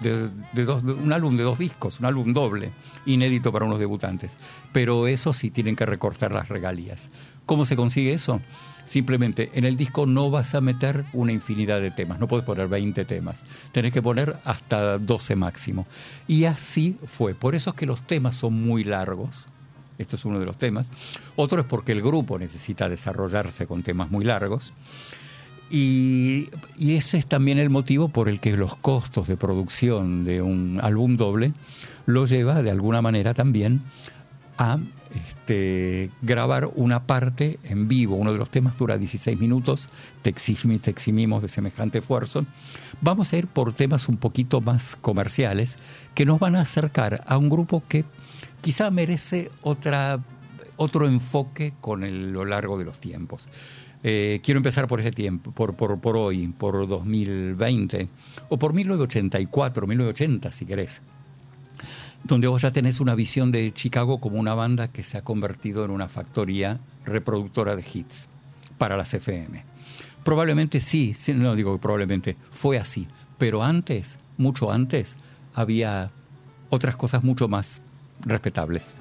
de, un álbum de dos discos, un álbum doble, inédito para unos debutantes. Pero eso sí tienen que recortar las regalías. ¿Cómo se consigue eso? Simplemente en el disco no vas a meter una infinidad de temas, no puedes poner 20 temas, tenés que poner hasta 12 máximo. Y así fue. Por eso es que los temas son muy largos esto es uno de los temas. Otro es porque el grupo necesita desarrollarse con temas muy largos. Y, ese es también el motivo por el que los costos de producción de un álbum doble lo lleva de alguna manera también a este, grabar una parte en vivo. Uno de los temas dura 16 minutos, te eximimos, te eximimos de semejante esfuerzo. Vamos a ir por temas un poquito más comerciales que nos van a acercar a un grupo que quizá merece otra, otro enfoque con lo largo de los tiempos. Eh, quiero empezar por ese tiempo, por, por, por hoy, por 2020, o por 1984, 1980, si querés donde vos ya tenés una visión de Chicago como una banda que se ha convertido en una factoría reproductora de hits para las FM. Probablemente sí, no digo probablemente, fue así, pero antes, mucho antes, había otras cosas mucho más respetables.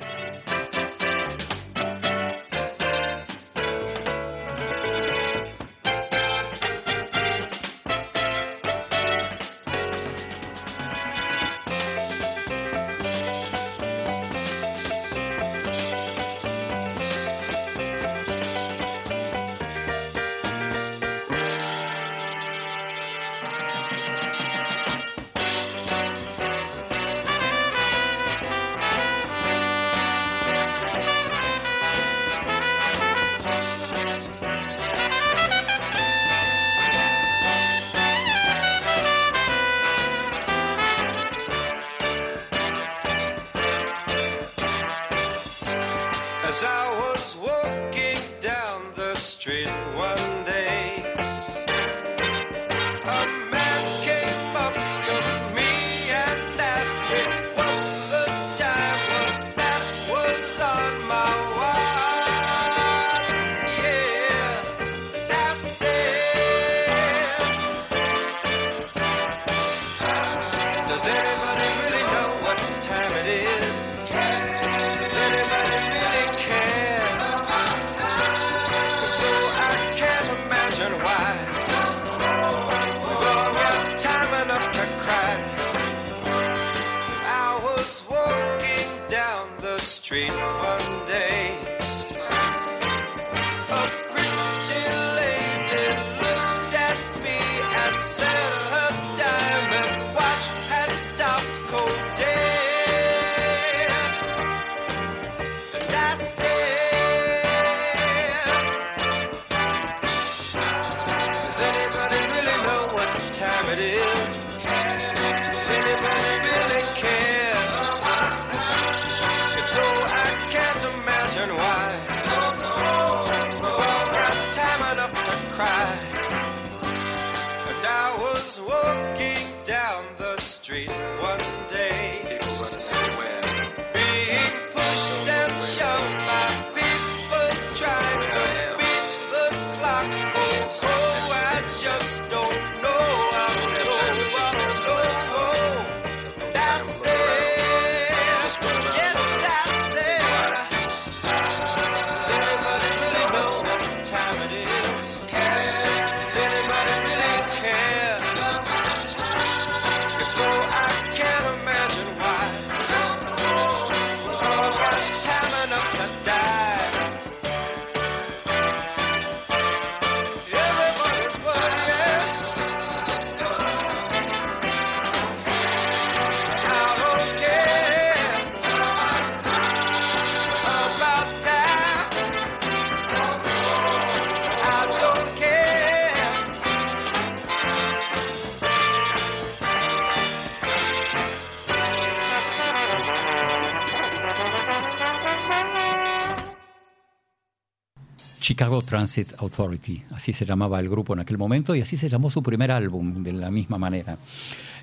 Chicago Transit Authority, así se llamaba el grupo en aquel momento y así se llamó su primer álbum de la misma manera.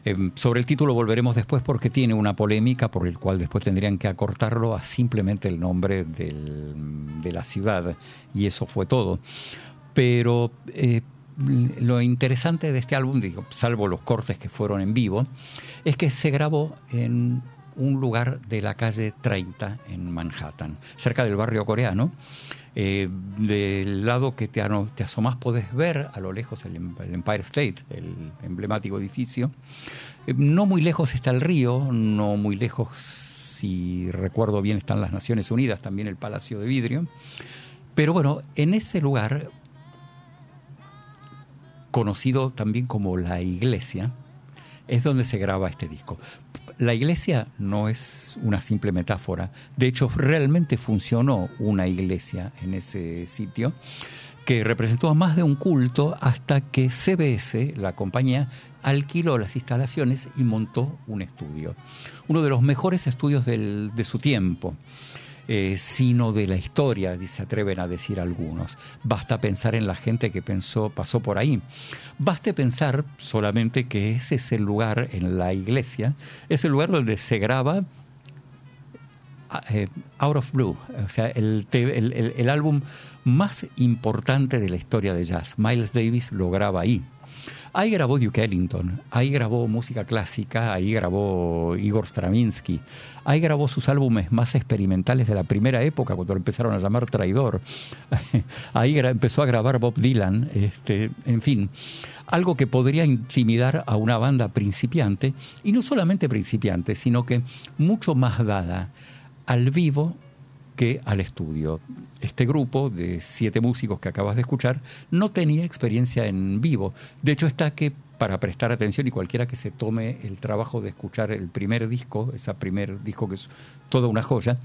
Em, sobre el título volveremos después porque tiene una polémica por el cual después tendrían que acortarlo a simplemente el nombre de la ciudad y eso fue todo. Pero eh, lo interesante de este álbum, digo, salvo los cortes que fueron en vivo, es que se grabó en un lugar de la calle 30 en Manhattan, cerca del barrio coreano. Eh, del lado que te, te asomás podés ver a lo lejos el, Empire State, el emblemático edificio. Eh, no muy lejos está el río, no muy lejos, si recuerdo bien, están las Naciones Unidas, también el Palacio de Vidrio. Pero bueno, en ese lugar, conocido también como la iglesia, es donde se graba este disco. La iglesia no es una simple metáfora, de hecho realmente funcionó una iglesia en ese sitio que representó a más de un culto hasta que CBS, la compañía, alquiló las instalaciones y montó un estudio, uno de los mejores estudios de su tiempo. Eh, sino de la historia, se atreven a decir algunos. Basta pensar en la gente que pensó, pasó por ahí. Baste pensar solamente que ese es el lugar en la iglesia, es el lugar donde se graba eh, Out of Blue, o sea, el, el, álbum más importante de la historia de jazz. Miles Davis lo graba ahí. Ahí grabó Duke Ellington, ahí grabó música clásica, ahí grabó Igor Stravinsky, ahí grabó sus álbumes más experimentales de la primera época, cuando lo empezaron a llamar traidor. ahí empezó a grabar Bob Dylan, este, en fin, algo que podría intimidar a una banda principiante, y no solamente principiante, sino que mucho más dada al vivo que al estudio. Este grupo de siete músicos que acabas de escuchar no tenía experiencia en vivo. De hecho está que para prestar atención y cualquiera que se tome el trabajo de escuchar el primer disco, ese primer disco que es toda una joya,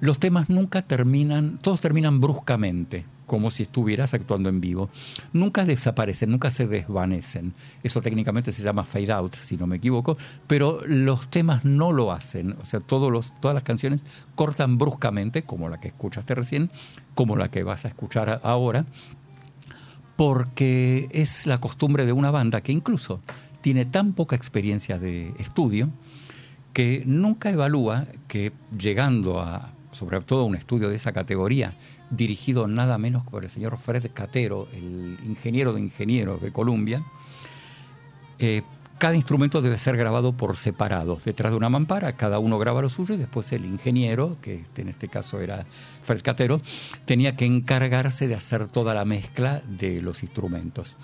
los temas nunca terminan, todos terminan bruscamente como si estuvieras actuando en vivo. Nunca desaparecen, nunca se desvanecen. Eso técnicamente se llama fade out, si no me equivoco, pero los temas no lo hacen. O sea, todas las canciones cortan bruscamente, como la que escuchaste recién, como la que vas a escuchar ahora, porque es la costumbre de una banda que incluso tiene tan poca experiencia de estudio que nunca evalúa que llegando a, sobre todo un estudio de esa categoría, dirigido nada menos por el señor Fred Catero, el ingeniero de ingenieros de Columbia. Eh, cada instrumento debe ser grabado por separado, detrás de una mampara, cada uno graba lo suyo y después el ingeniero, que en este caso era Fred Catero, tenía que encargarse de hacer toda la mezcla de los instrumentos.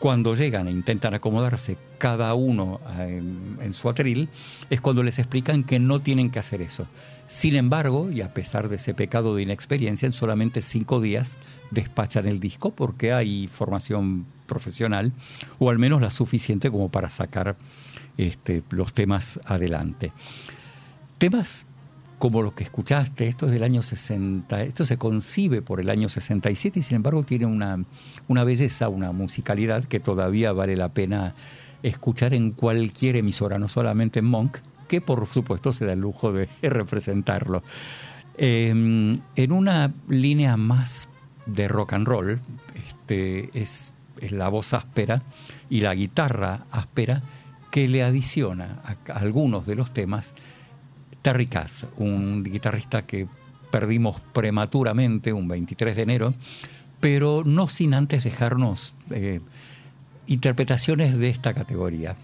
Cuando llegan e intentan acomodarse cada uno en, en su atril, es cuando les explican que no tienen que hacer eso. Sin embargo, y a pesar de ese pecado de inexperiencia, en solamente cinco días despachan el disco porque hay formación profesional, o al menos la suficiente como para sacar este, los temas adelante. Temas como los que escuchaste, esto es del año 60, esto se concibe por el año 67 y sin embargo tiene una, una belleza, una musicalidad que todavía vale la pena escuchar en cualquier emisora, no solamente en Monk, que por supuesto se da el lujo de representarlo. Em, en una línea más de rock and roll, este, es, la voz áspera y la guitarra áspera que le adiciona a, algunos de los temas Terry Kath, un guitarrista que perdimos prematuramente un 23 de enero, pero no sin antes dejarnos eh, interpretaciones de esta categoría.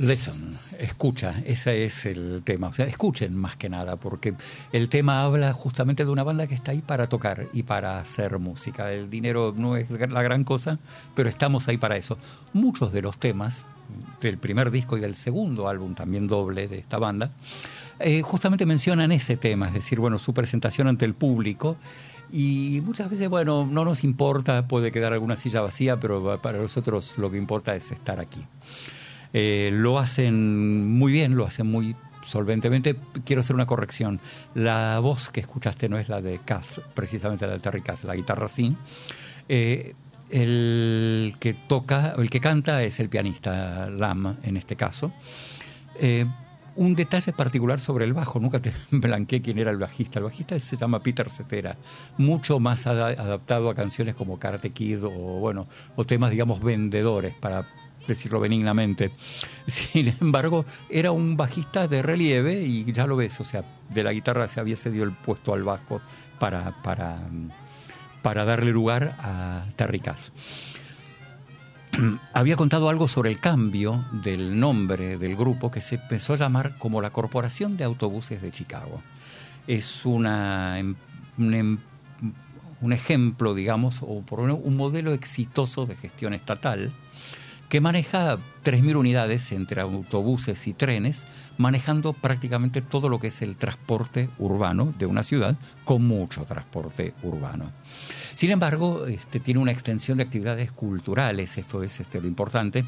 Listen, escucha, ese es el tema. O sea, escuchen más que nada, porque el tema habla justamente de una banda que está ahí para tocar y para hacer música. El dinero no es la gran cosa, pero estamos ahí para eso. Muchos de los temas del primer disco y del segundo álbum, también doble de esta banda, eh, justamente mencionan ese tema, es decir, bueno, su presentación ante el público. Y muchas veces, bueno, no nos importa, puede quedar alguna silla vacía, pero para nosotros lo que importa es estar aquí. Eh, lo hacen muy bien, lo hacen muy solventemente. Quiero hacer una corrección. La voz que escuchaste no es la de Kaz, precisamente la de Terry Kaz, la guitarra sí. Eh, el que toca, el que canta es el pianista Lam en este caso. Eh, un detalle particular sobre el bajo, nunca te blanqueé quién era el bajista. El bajista se llama Peter Cetera, mucho más adaptado a canciones como Karate Kid o bueno, o temas digamos vendedores para decirlo benignamente. Sin embargo, era un bajista de relieve y ya lo ves, o sea, de la guitarra se había cedido el puesto al bajo para, para, para darle lugar a Terry. Había contado algo sobre el cambio del nombre del grupo que se empezó a llamar como la Corporación de Autobuses de Chicago. Es una, em, un, em, un ejemplo, digamos, o por un modelo exitoso de gestión estatal que maneja 3.000 unidades entre autobuses y trenes, manejando prácticamente todo lo que es el transporte urbano de una ciudad, con mucho transporte urbano. Sin embargo, este, tiene una extensión de actividades culturales, esto es este, lo importante,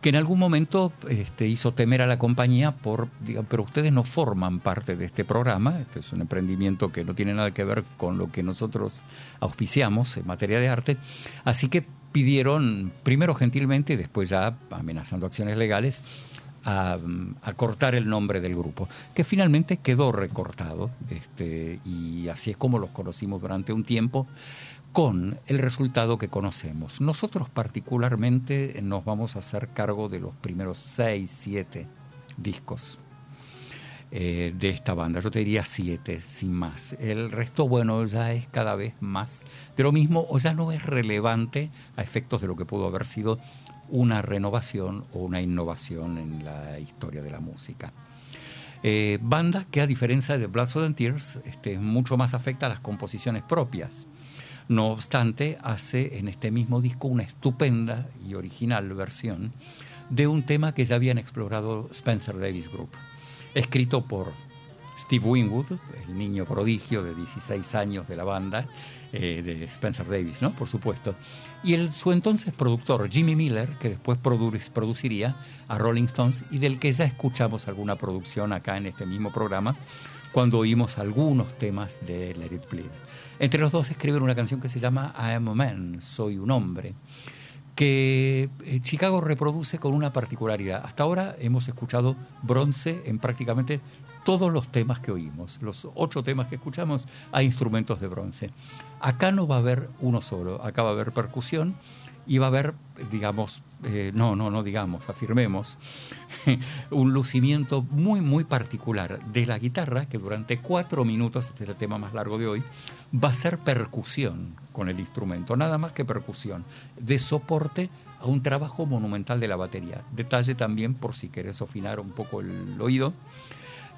que en algún momento este, hizo temer a la compañía por, pero ustedes no forman parte de este programa, este es un emprendimiento que no tiene nada que ver con lo que nosotros auspiciamos en materia de arte, así que pidieron, primero gentilmente y después ya amenazando acciones legales, a, cortar el nombre del grupo, que finalmente quedó recortado, este, y así es como los conocimos durante un tiempo, con el resultado que conocemos. Nosotros particularmente nos vamos a hacer cargo de los primeros seis, siete discos eh, de esta banda. Yo te diría siete, sin más. El resto, bueno, ya es cada vez más de lo mismo o ya no es relevante a efectos de lo que pudo haber sido una renovación o una innovación en la historia de la música. Eh, banda que a diferencia de Blood, Sweat and Tears este, mucho más afecta a las composiciones propias. No obstante, hace en este mismo disco una estupenda y original versión de un tema que ya habían explorado Spencer Davis Group escrito por Steve Winwood, el niño prodigio de 16 años de la banda, eh, de Spencer Davis, ¿no? Por supuesto. Y el, su entonces productor, Jimmy Miller, que después produciría a Rolling Stones y del que ya escuchamos alguna producción acá en este mismo programa, cuando oímos algunos temas de Let It. Entre los dos escriben una canción que se llama I Am a Man, Soy un hombre que eh, Chicago reproduce con una particularidad. Hasta ahora hemos escuchado bronce en prácticamente todos los temas que oímos. Los ocho temas que escuchamos hay instrumentos de bronce. Acá no va a haber uno solo, acá va a haber percusión y va a haber, digamos, eh, no, no, no digamos, afirmemos, un lucimiento muy, muy particular de la guitarra que durante cuatro minutos, este es el tema más largo de hoy, va a ser percusión con el instrumento, nada más que percusión, de soporte a un trabajo monumental de la batería. Detalle también por si querés afinar un poco el oído.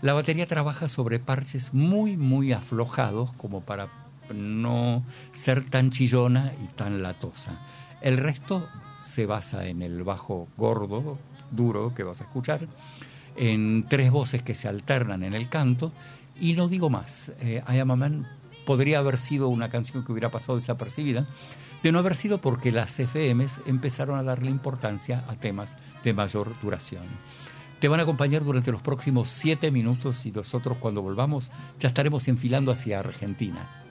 La batería trabaja sobre parches muy, muy aflojados como para no ser tan chillona y tan latosa. El resto se basa en el bajo gordo, duro que vas a escuchar, en tres voces que se alternan en el canto, y no digo más. Eh, podría haber sido una canción que hubiera pasado desapercibida, de no haber sido porque las FMs empezaron a darle importancia a temas de mayor duración. Te van a acompañar durante los próximos siete minutos y nosotros cuando volvamos ya estaremos enfilando hacia Argentina.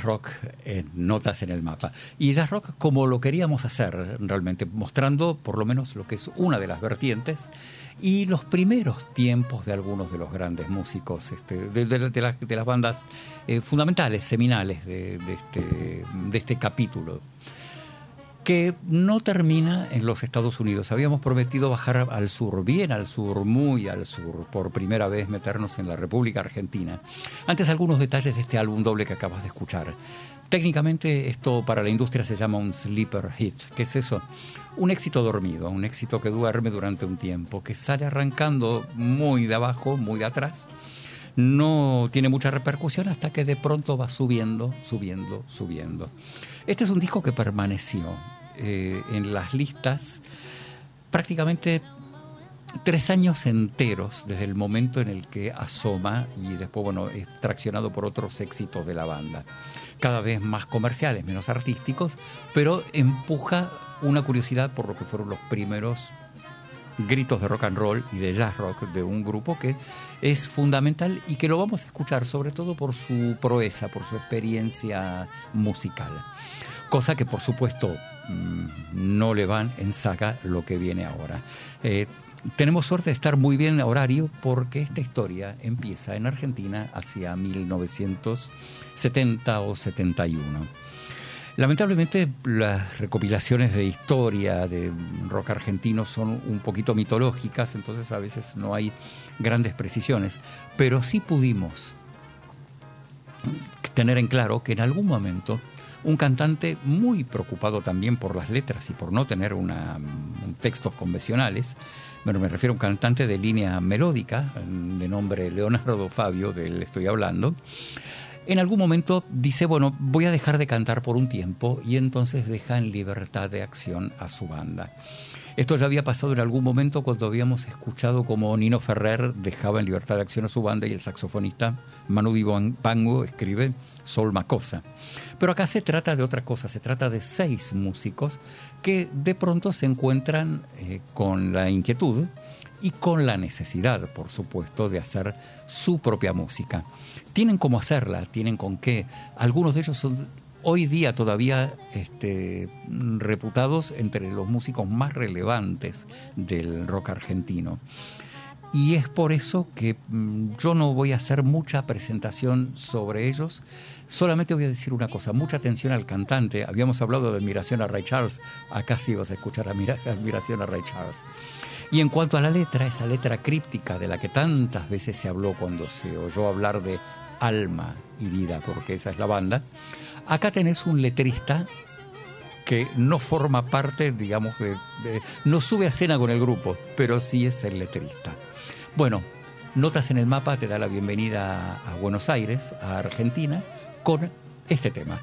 Rock en notas en el mapa. Y jazz rock como lo queríamos hacer realmente, mostrando por lo menos lo que es una de las vertientes y los primeros tiempos de algunos de los grandes músicos, este, de, las bandas eh, fundamentales, seminales de, este, de este capítulo que no termina en los Estados Unidos. Habíamos prometido bajar al sur, bien al sur, muy al sur, por primera vez meternos en la República Argentina. Antes algunos detalles de este álbum doble que acabas de escuchar. Técnicamente esto para la industria se llama un sleeper hit. ¿Qué es eso? Un éxito dormido, un éxito que duerme durante un tiempo, que sale arrancando muy de abajo, muy de atrás. No tiene mucha repercusión hasta que de pronto va subiendo, subiendo, subiendo. Este es un disco que permaneció eh, en las listas prácticamente tres años enteros desde el momento en el que asoma y después, bueno, es traccionado por otros éxitos de la banda. Cada vez más comerciales, menos artísticos, pero empuja una curiosidad por lo que fueron los primeros gritos de rock and roll y de jazz rock de un grupo que es fundamental y que lo vamos a escuchar sobre todo por su proeza, por su experiencia musical. Cosa que por supuesto no le van en saga lo que viene ahora. Eh, tenemos suerte de estar muy bien en horario porque esta historia empieza en Argentina hacia 1970 o 71. Lamentablemente las recopilaciones de historia de rock argentino son un poquito mitológicas, entonces a veces no hay grandes precisiones, pero sí pudimos tener en claro que en algún momento un cantante muy preocupado también por las letras y por no tener textos convencionales, bueno, me refiero a un cantante de línea melódica, de nombre Leonardo Fabio, del estoy hablando, en algún momento dice, bueno, voy a dejar de cantar por un tiempo y entonces deja en libertad de acción a su banda. Esto ya había pasado en algún momento cuando habíamos escuchado como Nino Ferrer dejaba en libertad de acción a su banda y el saxofonista Manu Dibango escribe Sol Macosa. Pero acá se trata de otra cosa, se trata de seis músicos que de pronto se encuentran eh, con la inquietud y con la necesidad, por supuesto, de hacer su propia música. Tienen cómo hacerla, tienen con qué. Algunos de ellos son hoy día todavía este, reputados entre los músicos más relevantes del rock argentino. Y es por eso que mm, yo no voy a hacer mucha presentación sobre ellos, solamente voy a decir una cosa, mucha atención al cantante. Habíamos hablado de admiración a Ray Charles, acá sí vas a escuchar admiración a Ray Charles. Y en cuanto a la letra, esa letra críptica de la que tantas veces se habló cuando se oyó hablar de alma y vida, porque esa es la banda, acá tenés un letrista que no forma parte, digamos, de, no sube a cena con el grupo, pero sí es el letrista. Bueno, Notas en el mapa te da la bienvenida a Buenos Aires, a Argentina, con este tema.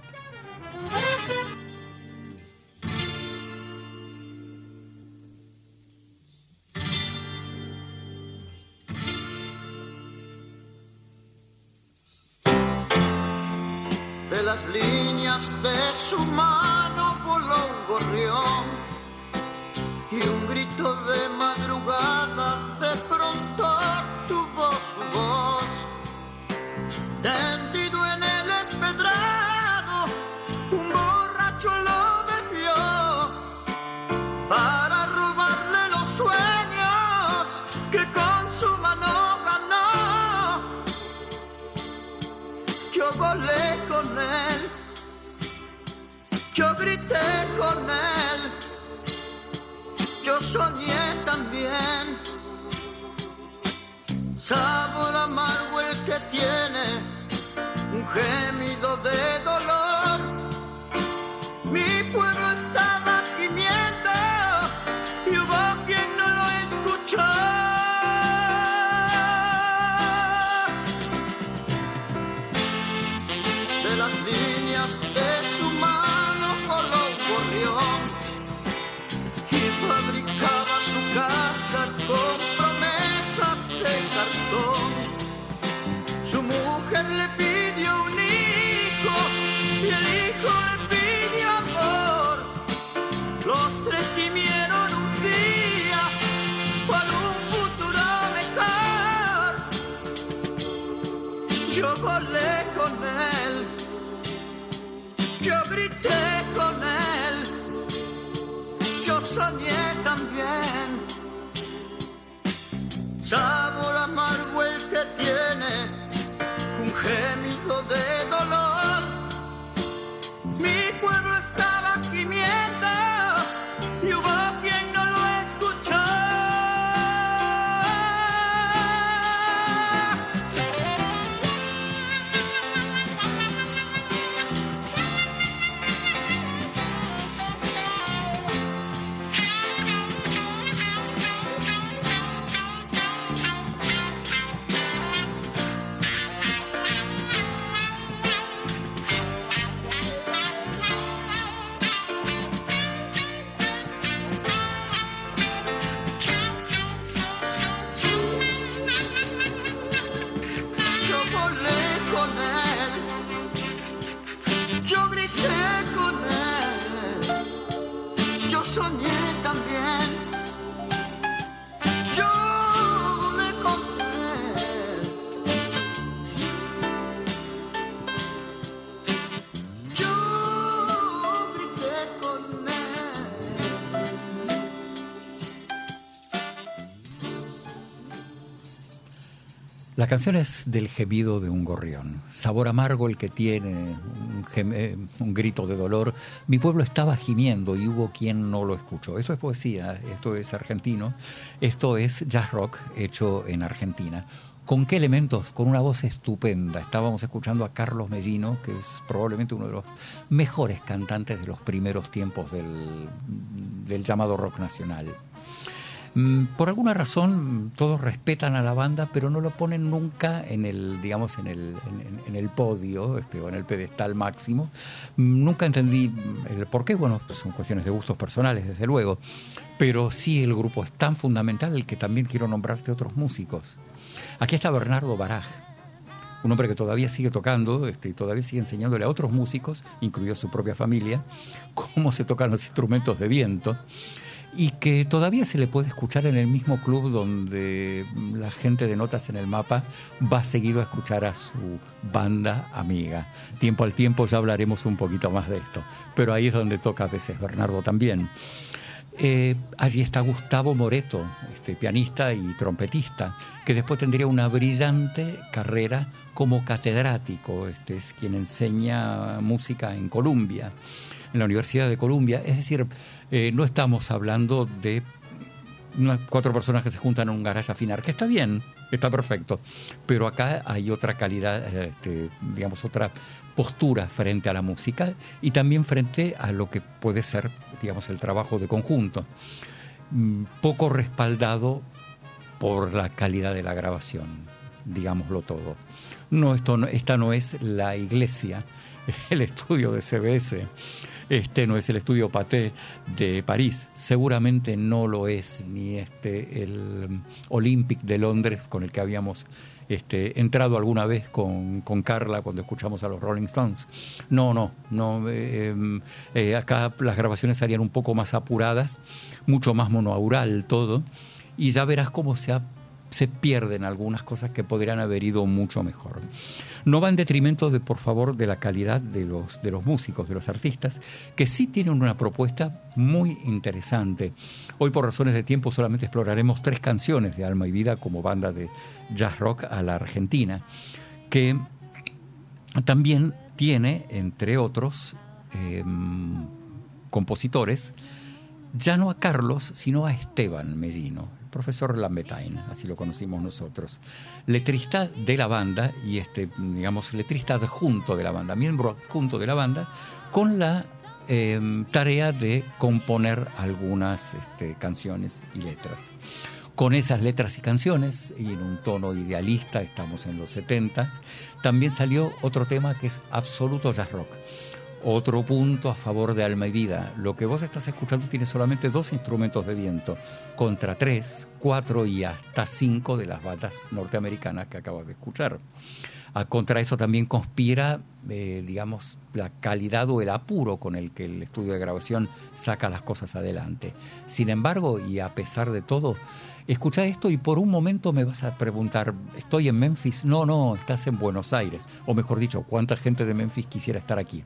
La canción es del gemido de un gorrión. Sabor amargo el que tiene, eh, un grito de dolor. Mi pueblo estaba gimiendo y hubo quien no lo escuchó. Esto es poesía, esto es argentino, esto es jazz rock hecho en Argentina. ¿Con qué elementos? Con una voz estupenda. Estábamos escuchando a Carlos Mellino, que es probablemente uno de los mejores cantantes de los primeros tiempos del, del llamado rock nacional. Mm, Por alguna razón todos respetan a la banda, pero no lo ponen nunca en el, digamos, en el, en, el podio este, o en el pedestal máximo. Mm, Nunca entendí el por qué. Bueno, son cuestiones de gustos personales, desde luego. Pero sí el grupo es tan fundamental que también quiero nombrarte otros músicos. Aquí está Bernardo Baraj, un hombre que todavía sigue tocando este, todavía sigue enseñándole a otros músicos, incluido su propia familia, cómo se tocan los instrumentos de viento y que todavía se le puede escuchar en el mismo club donde la gente de Notas en el Mapa va seguido a escuchar a su banda amiga. Tiempo al tiempo ya hablaremos un poquito más de esto, pero ahí es donde toca a veces Bernardo también. Eh, allí está Gustavo Moreto, este pianista y trompetista, que después tendría una brillante carrera como catedrático. Este es quien enseña música en Columbia, en la Universidad de Columbia. Es decir, eh, no estamos hablando de cuatro personas que se juntan en un garaje a afinar, que está bien, está perfecto, pero acá hay otra calidad, este, digamos, otra postura frente a la música y también frente a lo que puede ser, digamos, el trabajo de conjunto. Mm, Poco respaldado por la calidad de la grabación, digámoslo todo. No, esto no- esta no es la iglesia, el estudio de CBS, este no es el estudio Paté de París, seguramente no lo es ni este el Olympic de Londres con el que habíamos este, entrado alguna vez con, con Carla cuando escuchamos a los Rolling Stones. No, no, no. eh, em, eh, acá las grabaciones salían un poco más apuradas, mucho más monoaural todo, y ya verás cómo se, ha- se pierden algunas cosas que podrían haber ido mucho mejor. No va en detrimento de, por favor, de la calidad de los, de los músicos, de los artistas, que sí tienen una propuesta muy interesante. Hoy, por razones de tiempo, solamente exploraremos tres canciones de Alma y Vida como banda de jazz rock a la Argentina, que también tiene, entre otros, eh, compositores, ya no a Carlos, sino a Esteban Mellino, el profesor Lambetain, así lo conocimos nosotros, letrista de la banda y este, digamos, letrista adjunto de la banda, miembro adjunto de la banda, con la eh, tarea de componer algunas este, canciones y letras. Con esas letras y canciones, y en un tono idealista, estamos en los 70 también salió otro tema que es absoluto jazz rock. Otro punto a favor de Alma y Vida. Lo que vos estás escuchando tiene solamente dos instrumentos de viento, contra tres, cuatro y hasta cinco de las bandas norteamericanas que acabas de escuchar. A contra eso también conspira, eh, digamos, la calidad o el apuro con el que el estudio de grabación saca las cosas adelante. Sin embargo, y a pesar de todo, escucha esto y por un momento me vas a preguntar, ¿estoy en Memphis? No, no, estás en Buenos Aires. O mejor dicho, ¿cuánta gente de Memphis quisiera estar aquí?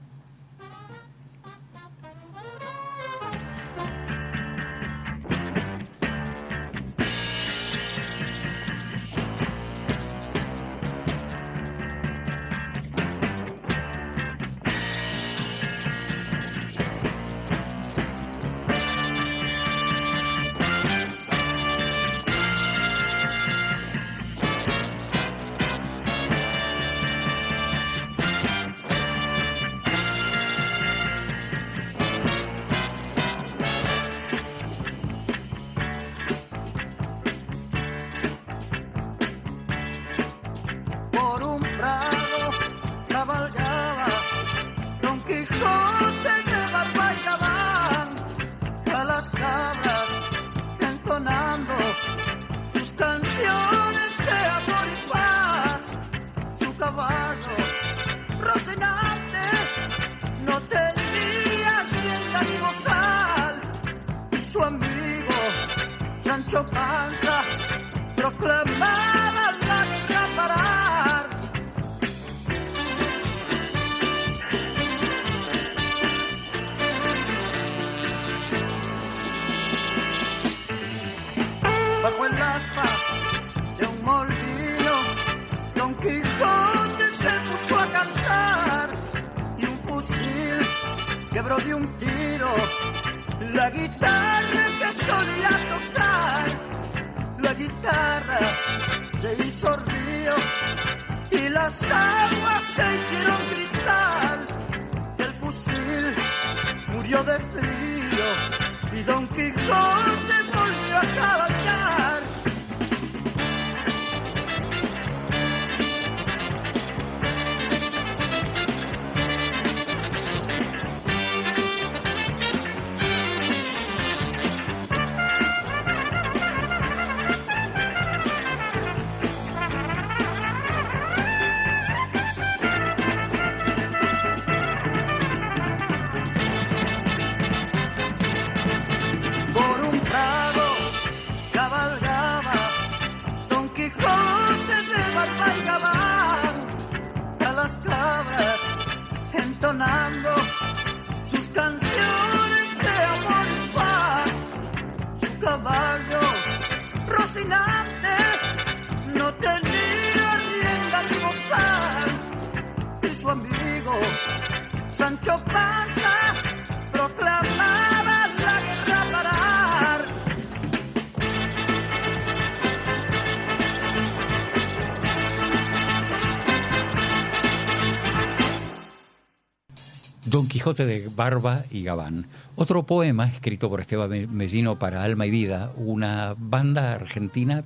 Quijote de Barba y Gabán. Otro poema escrito por Esteban Me- Mellino para Alma y Vida, una banda argentina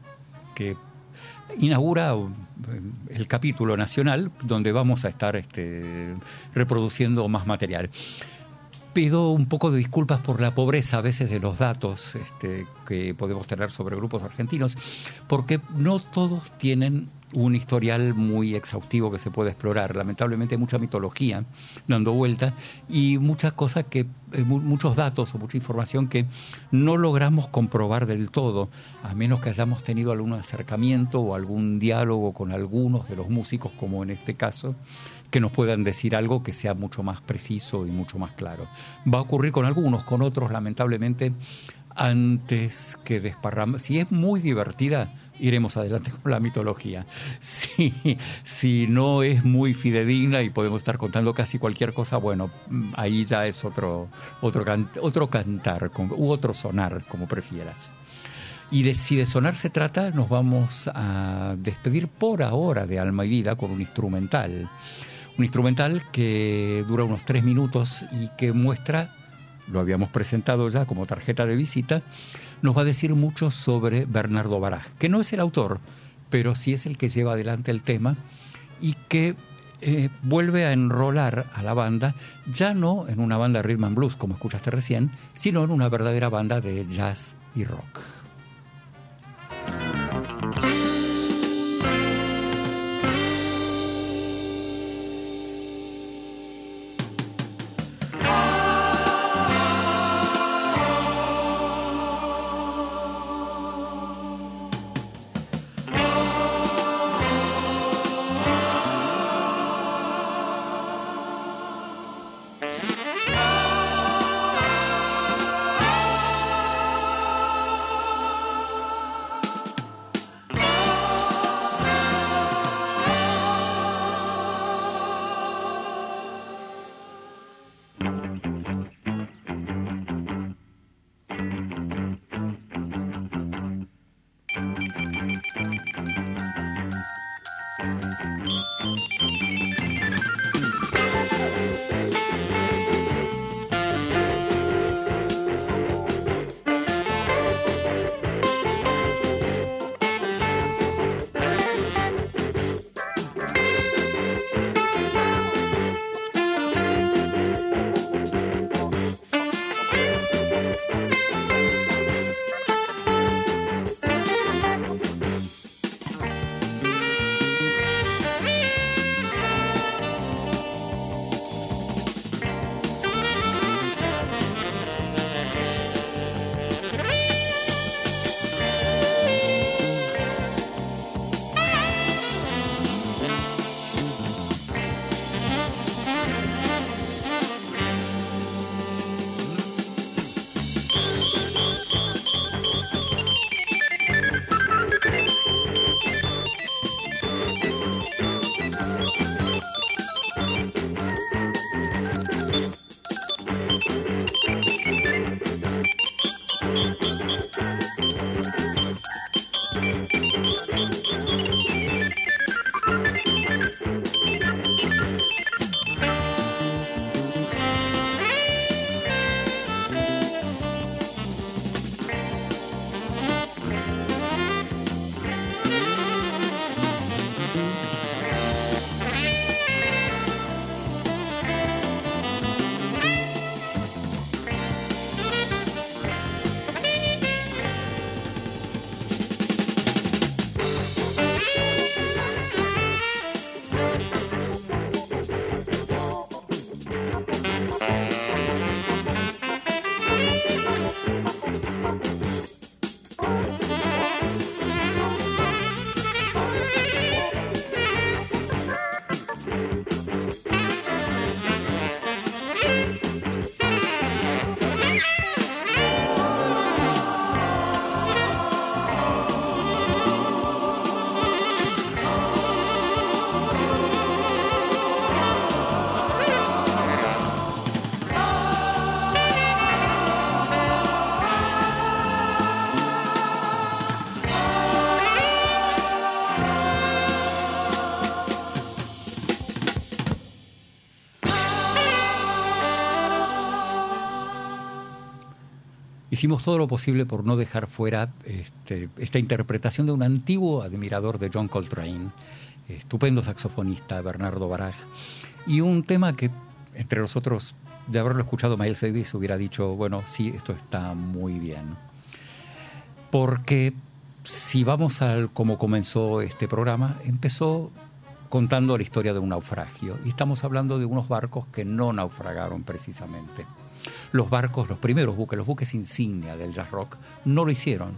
que inaugura eh, el capítulo nacional donde vamos a estar este, reproduciendo más material. Pido un poco de disculpas por la pobreza a veces de los datos este, que podemos tener sobre grupos argentinos, porque no todos tienen un historial muy exhaustivo que se puede explorar. Lamentablemente mucha mitología dando vuelta y muchas cosas que, eh, mu- muchos datos o mucha información que no logramos comprobar del todo, a menos que hayamos tenido algún acercamiento o algún diálogo con algunos de los músicos, como en este caso, que nos puedan decir algo que sea mucho más preciso y mucho más claro. Va a ocurrir con algunos, con otros, lamentablemente, antes que desparramar. Si es muy divertida, iremos adelante con la mitología. Si, si no es muy fidedigna y podemos estar contando casi cualquier cosa, bueno, mm, ahí ya es otro, otro, can- otro cantar u otro sonar, como prefieras. Y de, si de sonar se trata, nos vamos a despedir por ahora de Alma y Vida con un instrumental. Un instrumental que dura unos tres minutos y que muestra, lo habíamos presentado ya como tarjeta de visita, nos va a decir mucho sobre Bernardo Baraj, que no es el autor, pero sí es el que lleva adelante el tema y que eh, vuelve a enrolar a la banda, ya no en una banda rhythm and blues como escuchaste recién, sino en una verdadera banda de jazz y rock. Hicimos todo lo posible por no dejar fuera este, esta interpretación de un antiguo admirador de John Coltrane, estupendo saxofonista, Bernardo Baraj, y un tema que, entre nosotros, de haberlo escuchado Miles Davis, hubiera dicho, bueno, sí, esto está muy bien. Porque si vamos al cómo comenzó este programa, empezó contando la historia de un naufragio. Y estamos hablando de unos barcos que no naufragaron precisamente. Los barcos, los primeros buques, los buques insignia del jazz rock, no lo hicieron.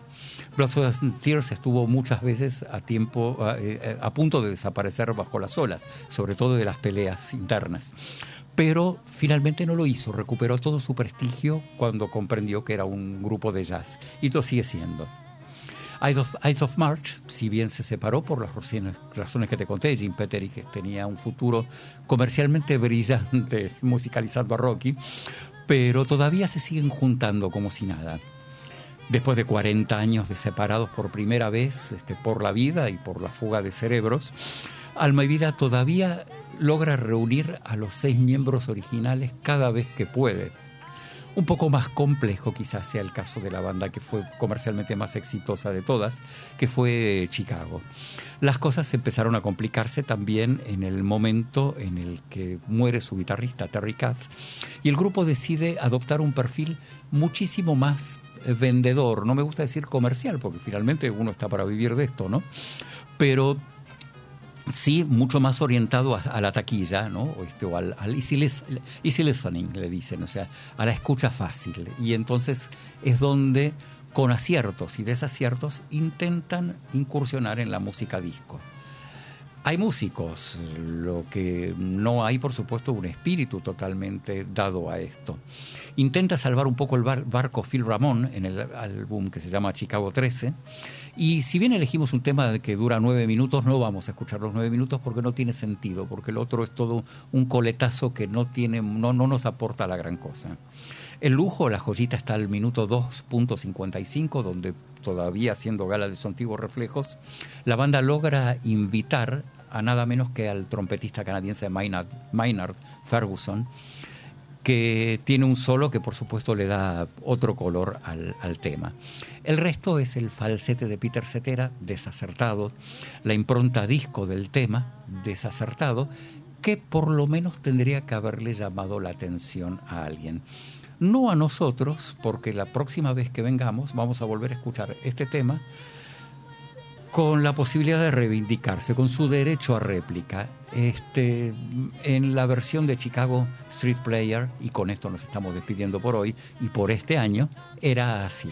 Blood, Sweat and Tears estuvo muchas veces a tiempo, a, eh, a punto de desaparecer bajo las olas, sobre todo de las peleas internas. Pero finalmente no lo hizo, recuperó todo su prestigio cuando comprendió que era un grupo de jazz. Y lo sigue siendo. Eyes of, of March, si bien se separó por las razones, que te conté, Jim Peter y que tenía un futuro comercialmente brillante musicalizando a Rocky, pero todavía se siguen juntando como si nada. Después de 40 años de separados por primera vez este, por la vida y por la fuga de cerebros, Alma y Vida todavía logra reunir a los seis miembros originales cada vez que puede un poco más complejo quizás sea el caso de la banda que fue comercialmente más exitosa de todas, que fue Chicago. Las cosas empezaron a complicarse también en el momento en el que muere su guitarrista Terry Katz y el grupo decide adoptar un perfil muchísimo más vendedor, no me gusta decir comercial porque finalmente uno está para vivir de esto, ¿no? Pero sí mucho más orientado a, la taquilla, ¿no? Este, o al, easy, easy listening, le dicen, o sea, a la escucha fácil. Y entonces es donde, con aciertos y desaciertos, intentan incursionar en la música disco. Hay músicos, lo que no hay, por supuesto, un espíritu totalmente dado a esto. Intenta salvar un poco el bar- barco Phil Ramón en el álbum que se llama Chicago 13. Y si bien elegimos un tema que dura nueve minutos, no vamos a escuchar los nueve minutos porque no tiene sentido, porque el otro es todo un coletazo que no, tiene, no, no nos aporta la gran cosa. El lujo, la joyita está al minuto 2.55, donde todavía haciendo gala de sus antiguos reflejos, la banda logra invitar a nada menos que al trompetista canadiense Maynard, Ferguson, que tiene un solo que por supuesto le da otro color al, al, tema. El resto es el falsete de Peter Cetera, desacertado, la impronta disco del tema, desacertado, que por lo menos tendría que haberle llamado la atención a alguien. No a nosotros, porque la próxima vez que vengamos vamos a volver a escuchar este tema con la posibilidad de reivindicarse, con su derecho a réplica. Este, en la versión de Chicago Street Player, y con esto nos estamos despidiendo por hoy y por este año, era así.